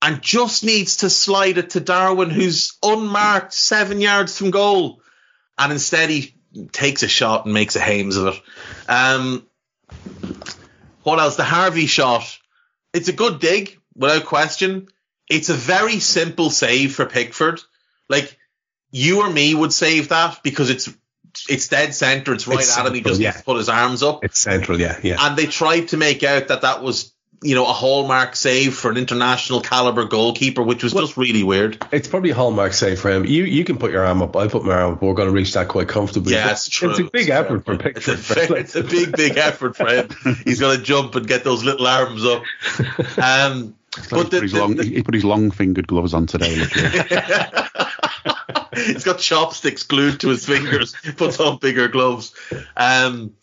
and just needs to slide it to Darwin, who's unmarked seven yards from goal, and instead he takes a shot and makes a hames of it. Um, what else? The Harvey shot. It's a good dig, without question. It's a very simple save for Pickford. Like you or me would save that because it's it's dead center. It's right it's at him. He just yeah. put his arms up. It's central, yeah, yeah. And they tried to make out that that was you know, a hallmark save for an international caliber goalkeeper, which was just really weird. It's probably a hallmark save for him. You you can put your arm up. I put my arm up. We're going to reach that quite comfortably. Yeah, it's true. It's a big It's effort true. for It's a, Pickford. it's a big, big effort for him. He's going to jump and get those little arms up. Um, So he, but the, put his the- long, the- he put his long fingered gloves on today. He's got chopsticks glued to his fingers, puts on bigger gloves. Um,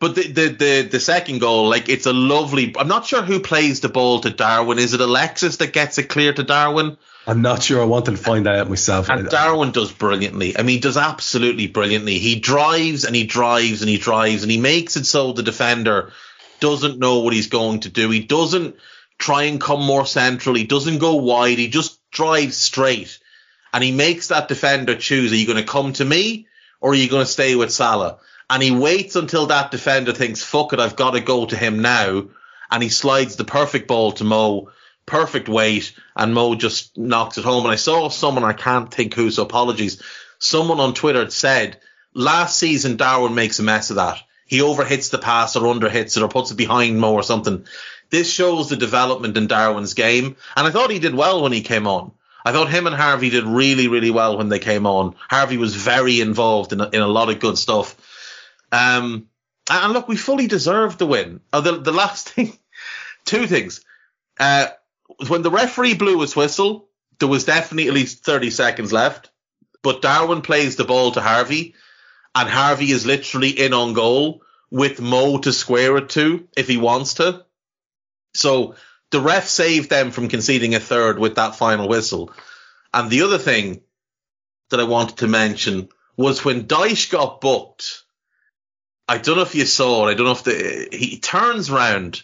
but the, the the the second goal, like it's a lovely. I'm not sure who plays the ball to Darwin. Is it Alexis that gets it clear to Darwin? I'm not sure. I wanted to find that out myself. And Darwin does brilliantly. I mean, he does absolutely brilliantly. He drives and he drives and he drives and he makes it so the defender doesn't know what he's going to do. He doesn't try and come more central. He doesn't go wide. He just drives straight. And he makes that defender choose, are you going to come to me or are you going to stay with Salah? And he waits until that defender thinks, fuck it, I've got to go to him now. And he slides the perfect ball to Mo, perfect weight, and Mo just knocks it home. And I saw someone, I can't think who, so apologies. Someone on Twitter had said, last season Darwin makes a mess of that. He overhits the pass or underhits it or puts it behind Mo or something. This shows the development in Darwin's game. And I thought he did well when he came on. I thought him and Harvey did really, really well when they came on. Harvey was very involved in a, in a lot of good stuff. Um, and look, we fully deserved the win. Oh, the, the last thing, two things. Uh, when the referee blew his whistle, there was definitely at least 30 seconds left. But Darwin plays the ball to Harvey, and Harvey is literally in on goal with Mo to square it to if he wants to. So the ref saved them from conceding a third with that final whistle. And the other thing that I wanted to mention was when Dyche got booked. I don't know if you saw it. I don't know if the he turns round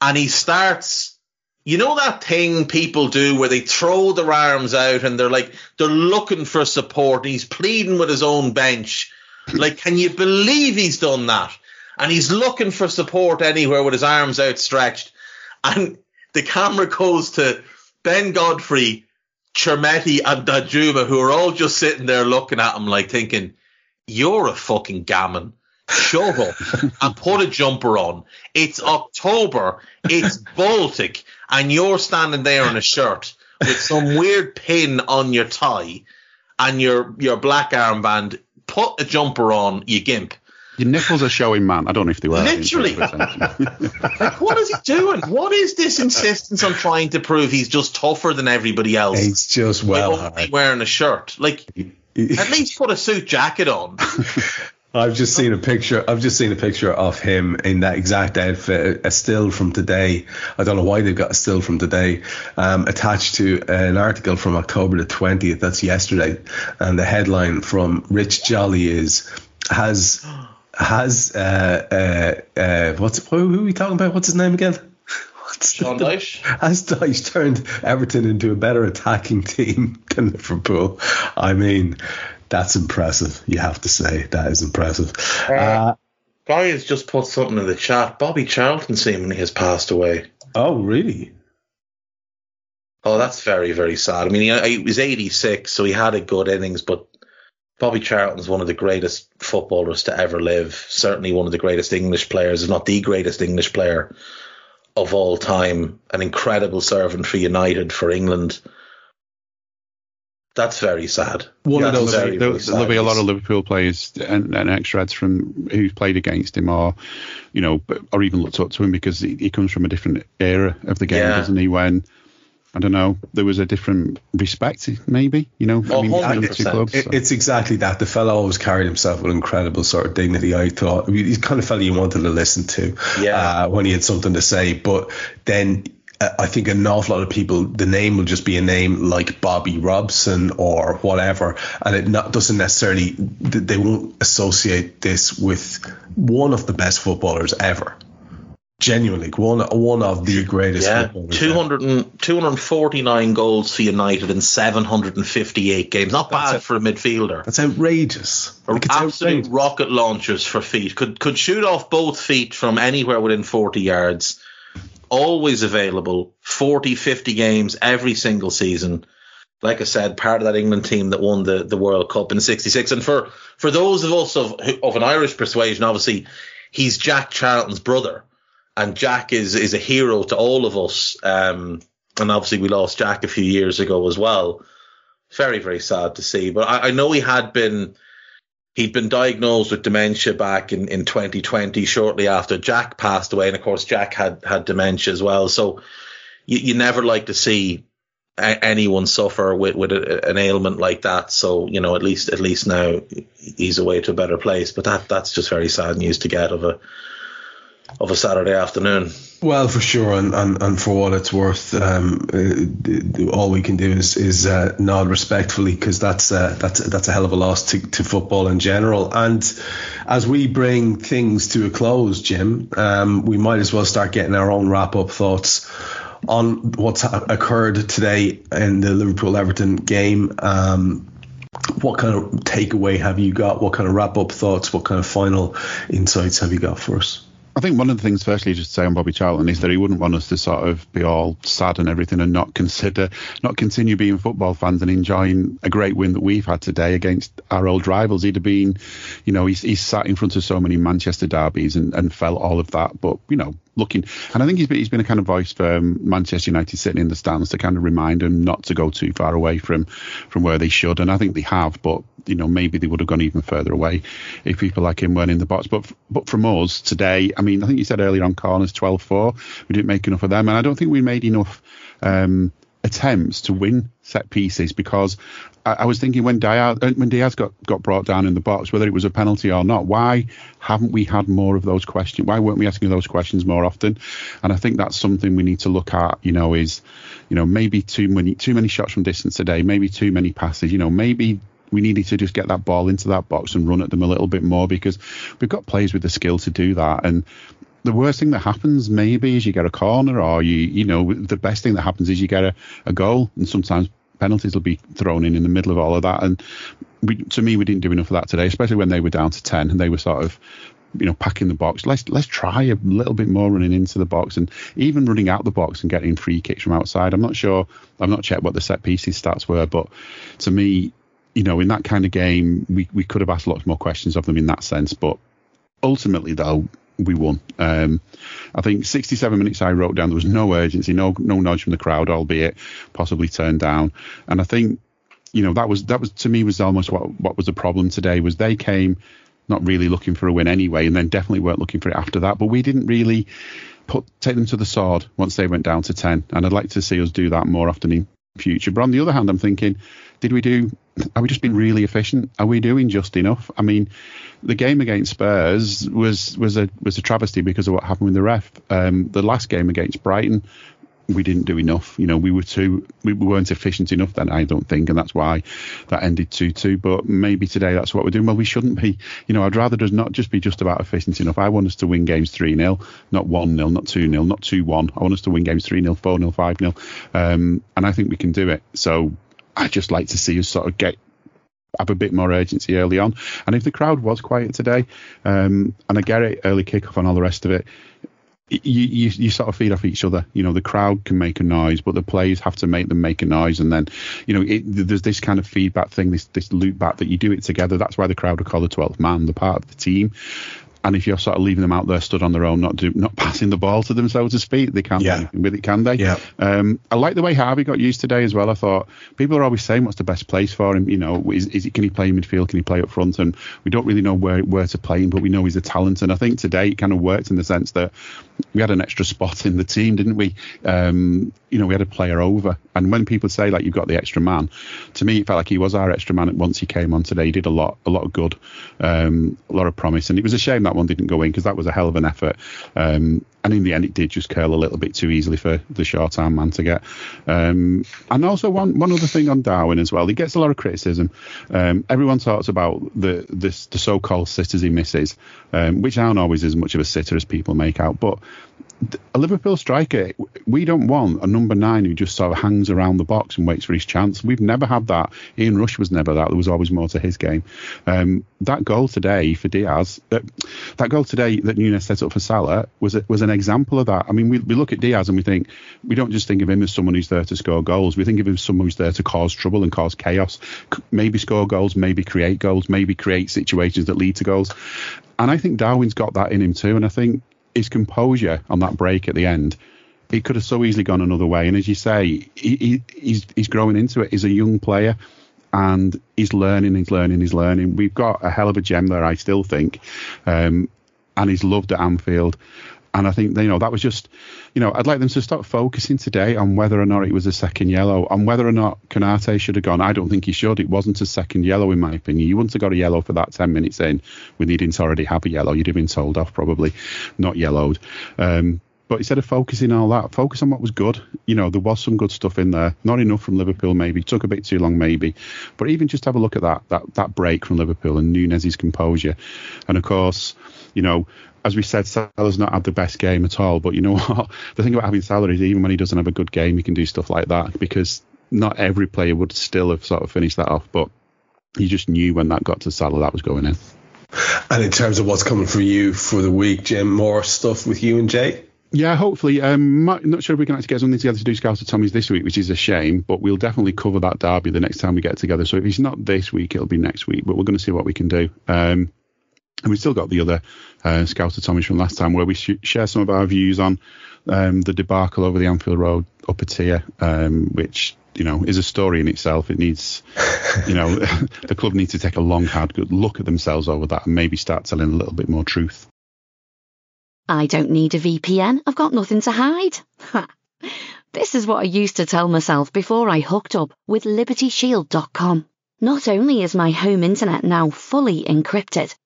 and he starts. You know that thing people do where they throw their arms out and they're like they're looking for support. And he's pleading with his own bench. Like, can you believe he's done that? And he's looking for support anywhere with his arms outstretched. And the camera goes to Ben Godfrey, Chermiti, and Danjuma, who are all just sitting there looking at him like thinking, You're a fucking gammon. Shut up and put a jumper on. It's October, it's Baltic, and you're standing there in a shirt with some weird pin on your tie and your your black armband. Put a jumper on, you gimp. Your nipples are showing, man. I don't know if they were. Literally. Like, what is he doing? What is this insistence on trying to prove he's just tougher than everybody else? He's just well hard. wearing a shirt. Like, at least put a suit jacket on. I've just seen a picture. I've just seen a picture of him in that exact outfit, a still from today. I don't know why they've got a still from today, um, attached to an article from October the twentieth. That's yesterday, and the headline from Rich Jolly is has has uh, uh, uh, what's who, who are we talking about? What's his name again? What's Sean the- Dyche. Has Dyche turned Everton into a better attacking team than Liverpool? I mean, that's impressive. You have to say that is impressive. Uh, Guy has just put something in the chat. Bobby Charlton seemingly has passed away. oh, really? Oh, that's very, very sad. I mean, he, he was 86, so he had a good innings, but Bobby Charlton is one of the greatest footballers to ever live. Certainly one of the greatest English players, if not the greatest English player of all time. An incredible servant for United, for England. That's very sad. One of those- very, There'll, very there'll be a lot of Liverpool players and, and extra from who's played against him, or you know, or even looked up to him because he, he comes from a different era of the game, Yeah. doesn't he? When I don't know, there was a different respect, maybe. You know, Oh, I mean, the two clubs. It, so. it's exactly that. The fellow always carried himself with incredible sort of dignity. I thought he's the kind of fellow you wanted to listen to Yeah. uh, when he had something to say. But then uh, I think an awful lot of people, the name will just be a name like Bobby Robson or whatever, and it not, doesn't necessarily they won't associate this with one of the best footballers ever. Genuinely, one one of the greatest Yeah, footballers. 200 and, 249 goals for United in 758 games. Not That's bad for a midfielder. That's outrageous. Like, Absolute outrageous. rocket launchers for feet. Could could shoot off both feet from anywhere within 40 yards. Always available. 40, 50 games every single season. Like I said, part of that England team that won the, the World Cup in 66. And for, for those of us of, of an Irish persuasion, obviously, he's Jack Charlton's brother. And Jack is is a hero to all of us. Um, and obviously we lost Jack a few years ago as well. Very very sad to see, but I, I know he had been he'd been diagnosed with dementia back in, in 2020, shortly after Jack passed away. And of course, Jack had, had dementia as well. So you, you never like to see a, anyone suffer with, with a, an ailment like that. So, you know, at least, at least now he's away to a better place. But that, that's just very sad news to get of a, of a Saturday afternoon. Well, for sure, and, and, and for what it's worth, um, uh, all we can do is is uh, nod respectfully because that's uh, that's that's a hell of a loss to, to football in general. And as we bring things to a close, Jim, um, we might as well start getting our own wrap up thoughts on what's occurred today in the Liverpool Everton game. Um, what kind of takeaway have you got? What kind of wrap up thoughts? What kind of final insights have you got for us? I think one of the things, firstly, just to say on Bobby Charlton is that he wouldn't want us to sort of be all sad and everything and not consider, not continue being football fans and enjoying a great win that we've had today against our old rivals. He'd have been, you know, he's, he's sat in front of so many Manchester derbies and, and felt all of that. But, you know, looking, and I think he's been, he's been a kind of voice for Manchester United sitting in the stands to kind of remind them not to go too far away from from where they should, and I think they have. But you know, maybe they would have gone even further away if people like him weren't in the box. But but from us today, I mean, I think you said earlier on corners 12-4, we didn't make enough of them, and I don't think we made enough. Um, attempts to win set pieces because I, I, was thinking when Diaz uh, when Diaz got, got brought down in the box, whether it was a penalty or not, why haven't we had more of those questions? Why weren't we asking those questions more often? And I think that's something we need to look at. You know, is you know maybe too many too many shots from distance today, maybe too many passes. You know, maybe we needed to just get that ball into that box and run at them a little bit more because we've got players with the skill to do that. And the worst thing that happens maybe is you get a corner or you you know the best thing that happens is you get a, a goal and sometimes penalties will be thrown in in the middle of all of that. And we, to me we didn't do enough of that today especially when they were down to 10 and they were sort of you know packing the box. Let's let's try a little bit more running into the box and even running out the box and getting free kicks from outside. I'm not sure i've not checked what the set pieces stats were but to me you know in that kind of game we, we could have asked lots more questions of them in that sense but ultimately though we won. Um, I think 67 minutes I wrote down there was no urgency, no no nudge from the crowd, albeit possibly turned down. And I think you know that was that was to me was almost what what was the problem today was they came not really looking for a win anyway, and then definitely weren't looking for it after that. But we didn't really put take them to the sword once they went down to 10, and I'd like to see us do that more often in future. But on the other hand, I'm thinking, did we do? Are we just being really efficient? Are we doing just enough? I mean, the game against Spurs was was a was a travesty because of what happened with the ref. Um, the last game against Brighton, we didn't do enough. You know, we were too we weren't efficient enough then, I don't think, and that's why that ended two two. But maybe today that's what we're doing. Well, we shouldn't be. You know, I'd rather does not just be just about efficiency enough. I want us to win games three 0 not one 0 not two 0 not two one. I want us to win games three 0 four 0 five 0 um, and I think we can do it. So I just like to see us sort of get have a bit more urgency early on. And if the crowd was quiet today, um, and I get it, early kickoff and all the rest of it, you, you, you sort of feed off each other. You know, the crowd can make a noise, but the players have to make them make a noise. And then, you know, it, there's this kind of feedback thing, this this loop back that you do it together. That's why the crowd are called the 12th man, the part of the team and if you're sort of leaving them out there stood on their own, not do, not passing the ball to them, so to speak, they can't yeah. do anything with it, can they? Yeah. Um, I like the way Harvey got used today as well. I thought people are always saying what's the best place for him. You know, is, is it can he play in midfield? Can he play up front? And we don't really know where where to play him, but we know he's a talent. And I think today it kind of worked in the sense that we had an extra spot in the team, didn't we? Um, you know, we had a player over. And when people say like you've got the extra man, to me it felt like he was our extra man once he came on today. He did a lot, a lot of good, um, a lot of promise, and it was a shame that one didn't go in because that was a hell of an effort. Um, and in the end, it did just curl a little bit too easily for the short arm man to get. Um, and also one one other thing on Darwin as well, he gets a lot of criticism. Um, everyone talks about the the so-called sitters he misses, um, which aren't always as much of a sitter as people make out. But a Liverpool striker, we don't want a number nine who just sort of hangs around the box and waits for his chance. We've never had that. Ian Rush was never that. There was always more to his game. Um, that goal today for Diaz, uh, that goal today that Nunez set up for Salah was a, was an example of that. I mean, we, we look at Diaz and we think we don't just think of him as someone who's there to score goals. We think of him as someone who's there to cause trouble and cause chaos. Maybe score goals, maybe create goals, maybe create situations that lead to goals. And I think Darwin's got that in him too. And I think his composure on that break at the end, it could have so easily gone another way. And as you say, he, he, he's he's growing into it. He's a young player, and he's learning, he's learning, he's learning. We've got a hell of a gem there, I still think, um, and he's loved at Anfield. And I think you know that was just, you know, I'd like them to start focusing today on whether or not it was a second yellow, on whether or not Konate should have gone. I don't think he should. It wasn't a second yellow in my opinion. You wouldn't have got a yellow for that ten minutes in you didn't already have a yellow. You'd have been told off probably, not yellowed. Um, but instead of focusing on all that, focus on what was good. You know, there was some good stuff in there. Not enough from Liverpool, maybe. Took a bit too long, maybe. But even just have a look at that that that break from Liverpool and Nunez's composure. And of course, you know, as we said, Salah's not had the best game at all. But you know what? The thing about having Salah is even when he doesn't have a good game, he can do stuff like that because not every player would still have sort of finished that off. But you just knew when that got to Salah that was going in. And in terms of what's coming for you for the week, Jim, more stuff with you and Jay? Yeah, hopefully. Um, not sure if we can actually get something together to do Scouts of Tommy's this week, which is a shame, but we'll definitely cover that derby the next time we get together. So if it's not this week, it'll be next week, but we're going to see what we can do. Um, and we've still got the other uh, Scouts of Tommy's from last time where we sh- share some of our views on um, the debacle over the Anfield Road upper tier, um, which you know is a story in itself. It needs, you know, the club needs to take a long, hard, good look at themselves over that and maybe start telling a little bit more truth. I don't need a VPN. I've got nothing to hide. this is what I used to tell myself before I hooked up with LibertyShield.com. Not only is my home internet now fully encrypted,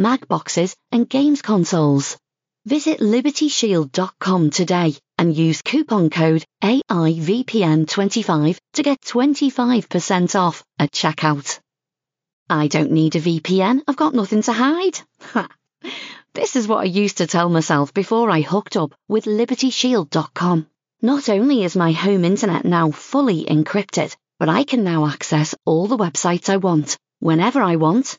Mac boxes, and games consoles. Visit libertyshield.com today and use coupon code AIVPN25 to get 25% off at checkout. I don't need a VPN, I've got nothing to hide. This is what I used to tell myself before I hooked up with LibertyShield.com. Not only is my home internet now fully encrypted, but I can now access all the websites I want, whenever I want,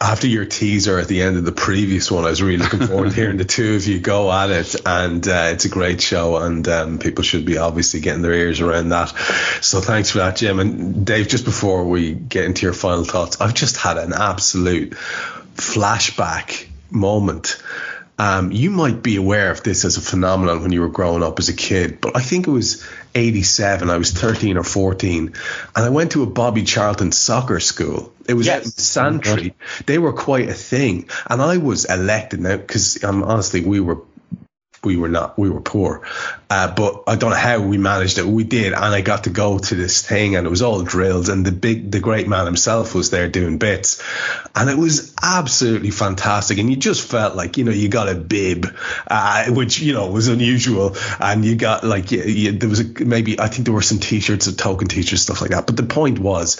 After your teaser at the end of the previous one, I was really looking forward to hearing the two of you go at it, and uh, it's a great show, and um, people should be obviously getting their ears around that. So thanks for that, Jim. And Dave, just before we get into your final thoughts, I've just had an absolute flashback moment. Um, you might be aware of this as a phenomenon when you were growing up as a kid, but I think it was 87. I was 13 or 14, and I went to a Bobby Charlton soccer school. It was Yes. at Santry. They were quite a thing, and I was elected now because um, honestly, we were we were not we were poor. Uh, but i don't know how we managed it. We did and i got to go to this thing and it was all drills and the big the great man himself was there doing bits. And it was absolutely fantastic and you just felt like you know you got a bib uh, which you know was unusual. And you got like you, you, there was a, maybe i think there were some t-shirts and token t-shirts stuff like that. But the point was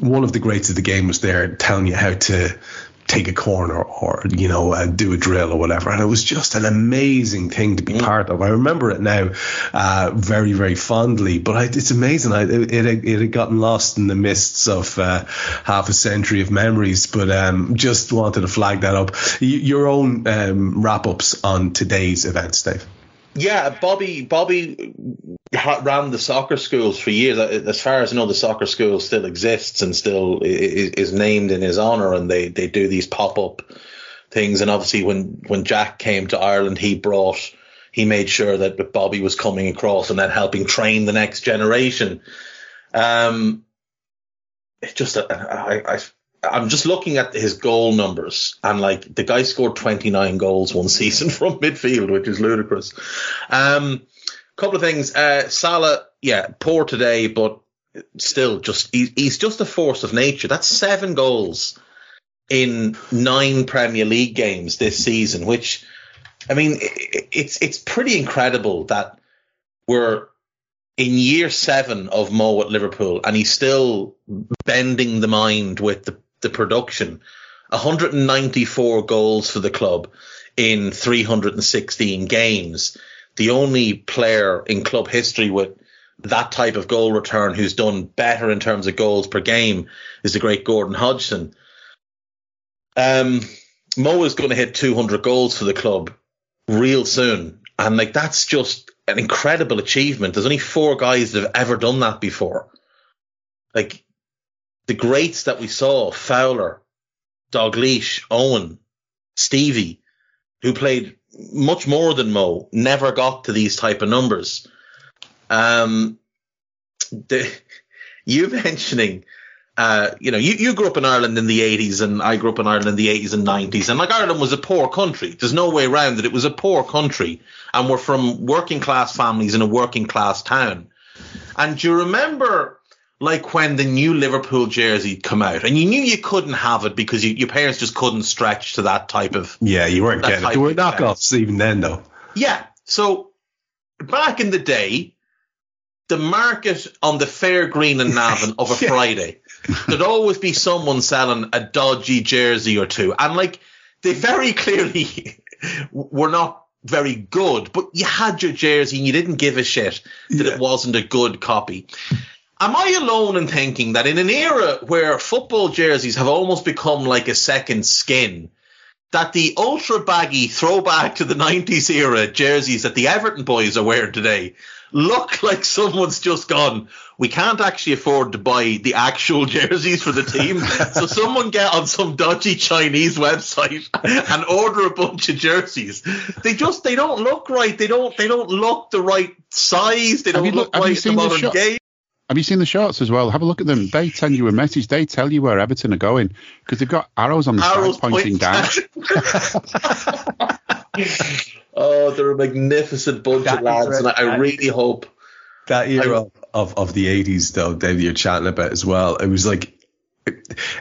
one of the greats of the game was there telling you how to take a corner or you know uh, do a drill or whatever. And it was just an amazing thing to be mm. part of. I remember it now uh, very very fondly but I, it's amazing. I, it, it, it, had gotten lost in the mists of uh, half a century of memories but um, just wanted to flag that up. Your own um, wrap-ups on today's events dave yeah, Bobby Bobby ran the soccer schools for years. As far as I know, the soccer school still exists and still is, named in his honor, and they, they do these pop up things. And obviously, when when Jack came to Ireland, he brought he made sure that Bobby was coming across and then helping train the next generation. Um, it's just I, I I'm just looking at his goal numbers, and like the guy scored 29 goals one season from midfield, which is ludicrous. Um, couple of things. Uh, Salah, yeah, poor today, but still, just he, he's just a force of nature. That's seven goals in nine Premier League games this season, which, I mean, it, it's it's pretty incredible that we're in year seven of Mo at Liverpool, and he's still bending the mind with the the production. 194 goals for the club in 316 games. The only player in club history with that type of goal return who's done better in terms of goals per game is the great Gordon Hodgson. Um, Mo is going to hit 200 goals for the club real soon. And like, that's just an incredible achievement. There's only four guys that have ever done that before. Like, the greats that we saw, Fowler, Dalglish, Owen, Stevie, who played much more than Mo, never got to these type of numbers. Um, the, you mentioning, uh, you know, you, you grew up in Ireland in the 80s and I grew up in Ireland in the 80s and 90s. And like Ireland was a poor country. There's no way around it. It was a poor country. And we're from working class families in a working class town. And do you remember like when the new Liverpool jersey come out, and you knew you couldn't have it because you, your parents just couldn't stretch to that type of. Yeah, you weren't getting it. There were knockoffs even then, though. Yeah, so back in the day, the market on the fair green and Navan of a yeah. Friday, there'd always be someone selling a dodgy jersey or two, and like they very clearly were not very good, but you had your jersey and you didn't give a shit that yeah. it wasn't a good copy. Am I alone in thinking that in an era where football jerseys have almost become like a second skin, that the ultra baggy throwback to the 90s era jerseys that the Everton boys are wearing today look like someone's just gone, we can't actually afford to buy the actual jerseys for the team. so someone get on some dodgy Chinese website and order a bunch of jerseys. They just they don't look right. They don't they don't look the right size. They don't look, look right the modern game. Have you seen the shorts as well? Have a look at them. They send you a message. They tell you where Everton are going because they've got arrows on the arrows side pointing down. oh, they're a magnificent bunch that of lads, and I really hope that era I, of, of the eighties, though, Dave, you're chatting about as well. It was like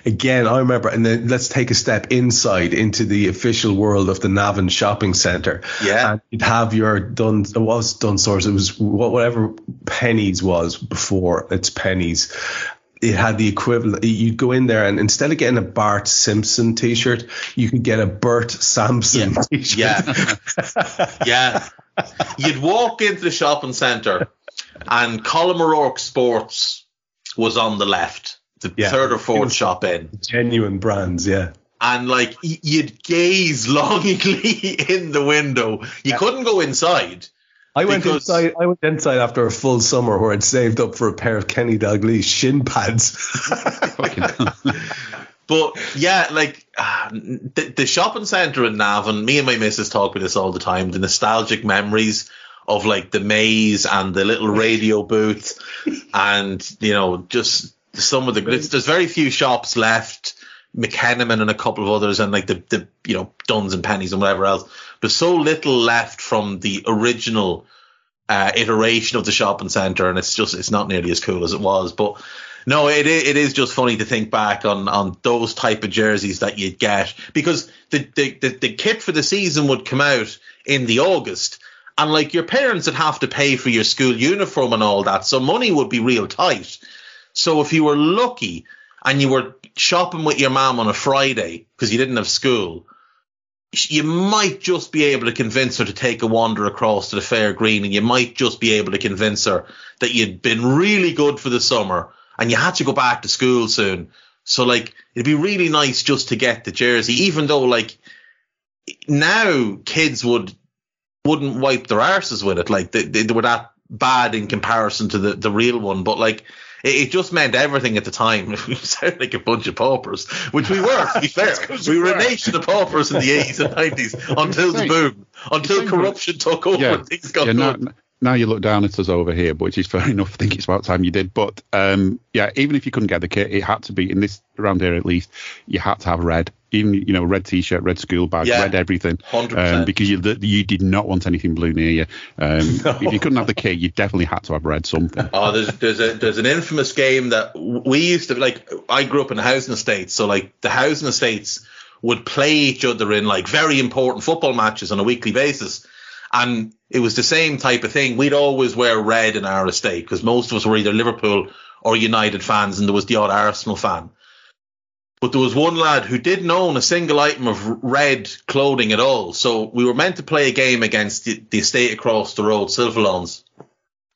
again, I remember, and then let's take a step inside into the official world of the Navan Shopping Centre. Yeah, and you'd have your done. It was Dunnes Stores. It was whatever Penneys was before. It's Penneys. It had the equivalent. You'd go in there, and instead of getting a Bart Simpson T-shirt, you could get a Bert Sampson yeah. T-shirt. Yeah, yeah. You'd walk into the shopping centre, and Colin O'Rourke Sports was on the left the yeah. third or fourth shop in. Genuine brands, yeah. And like you'd gaze longingly in the window. You yeah. couldn't go inside. I went inside. I went inside after a full summer where I'd saved up for a pair of Kenny Dalglish shin pads. but yeah, like the, the shopping centre in Navan. Me and my missus talk about this all the time. The nostalgic memories of like the maze and the little radio booth, and you know just some of the there's very few shops left. McKennaman and a couple of others, and like the the you know Dunnes and Penneys and whatever else. There's so little left from the original uh, iteration of the shopping centre, and it's just it's not nearly as cool as it was. But no, it it is just funny to think back on on those type of jerseys that you'd get because the the the, the kit for the season would come out in the August. And like your parents would have to pay for your school uniform and all that, so money would be real tight. So if you were lucky and you were shopping with your mom on a Friday because you didn't have school, you might just be able to convince her to take a wander across to the fair green and you might just be able to convince her that you'd been really good for the summer and you had to go back to school soon. So like it'd be really nice just to get the jersey, even though like now kids would wouldn't wipe their arses with it. Like they, they were that bad in comparison to the, the real one. But like it, it just meant everything at the time. we sounded like a bunch of paupers, which we were, to be fair. we were a nation of paupers in the 80s and 90s until the boom, until corruption took over Yeah. and things got Yeah, now, good. Now you look down at us over here, which is fair enough. I think it's about time you did. But um, yeah, even if you couldn't get the kit, it had to be in this round here at least. You had to have red, even you know, red t-shirt, red school bag, Yeah. red everything, 100%. um, because you you did not want anything blue near you. Um, If you couldn't have the kit, you definitely had to have red something. Oh, there's there's a there's an infamous game that we used to like. I grew up in a housing estate, so like the housing estates would play each other in like very important football matches on a weekly basis, and it was the same type of thing. We'd always wear red in our estate because most of us were either Liverpool or United fans, and there was the odd Arsenal fan. But there was one lad who didn't own a single item of red clothing at all. So we were meant to play a game against the, the estate across the road, Silver Lawns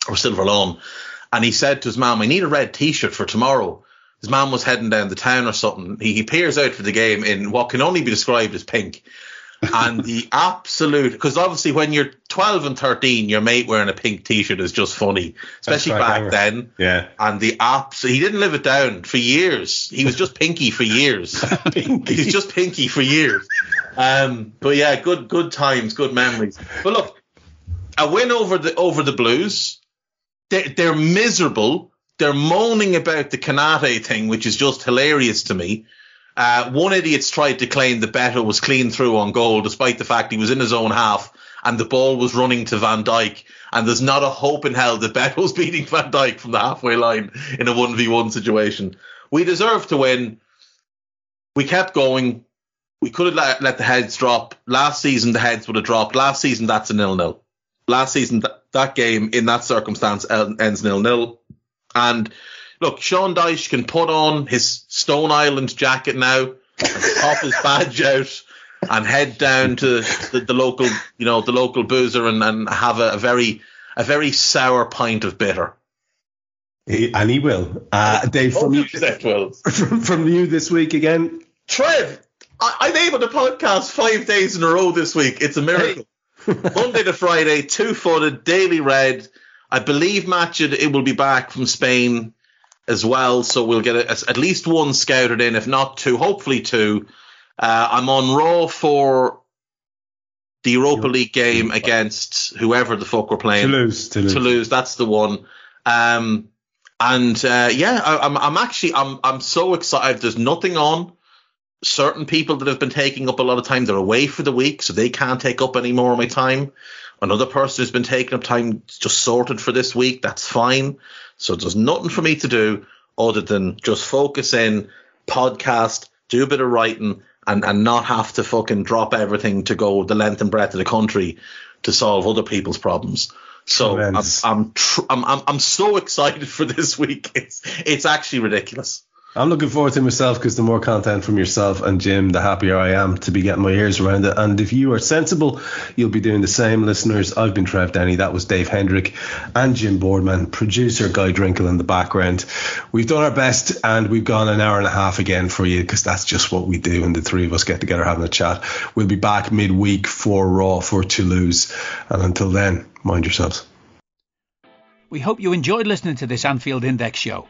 or Silver Lawn. And he said to his mum, I need a red t-shirt for tomorrow. His mum was heading down the town or something. He, he peers out for the game in what can only be described as pink. And the absolute, because obviously when you're 12 and 13, your mate wearing a pink t-shirt is just funny, especially right, back then. Yeah. And the apps, he didn't live it down for years. He was just pinky for years. pinky. He's just pinky for years. Um, but yeah, good good times, good memories. But look, a win over the over the Blues. They're, they're miserable. They're moaning about the Konaté thing, which is just hilarious to me. Uh, one idiot's tried to claim that Beto was clean through on goal, despite the fact he was in his own half and the ball was running to Van Dijk. And there's not a hope in hell that Beto's beating Van Dijk from the halfway line in a 1v1 situation. We deserve to win. We kept going. We could have let, let the heads drop. Last season, the heads would have dropped. Last season, that's a nil-nil. Last season, th- that game in that circumstance ends nil-nil. And look, Sean Dyche can put on his Stone Island jacket now, and pop his badge out, and head down to the, the local, you know, the local boozer and, and have a, a very, a very sour pint of bitter. He, and he will. Uh, Dave, from you, 100% will. from, from you this week again. Trev, I, I'm able to podcast five days in a row this week. It's a miracle. Monday to Friday, two footed, daily red. I believe match it, it will be back from Spain as well, so we'll get a, at least one scouted in, if not two, hopefully two. Uh, I'm on Raw for the Europa League game against whoever the fuck we're playing. Toulouse. Toulouse. Toulouse, that's the one. Um, and uh, yeah, I, I'm I'm actually I'm I'm so excited. There's nothing on. Certain people that have been taking up a lot of time, they're away for the week, so they can't take up any more of my time. Another person who's been taking up time just sorted for this week. That's fine. So there's nothing for me to do other than just focus in, podcast, do a bit of writing, and and not have to fucking drop everything to go the length and breadth of the country to solve other people's problems. So I'm I'm, tr- I'm I'm I'm so excited for this week. It's it's actually ridiculous. I'm looking forward to myself because the more content from yourself and Jim, the happier I am to be getting my ears around it. And if you are sensible, you'll be doing the same, listeners. I've been Trev Downey. That was Dave Hendrick and Jim Boardman, producer Guy Drinkle in the background. We've done our best and we've gone an hour and a half again for you because that's just what we do. And the three of us get together having a chat. We'll be back midweek for Raw for Toulouse. And until then, mind yourselves. We hope you enjoyed listening to this Anfield Index show.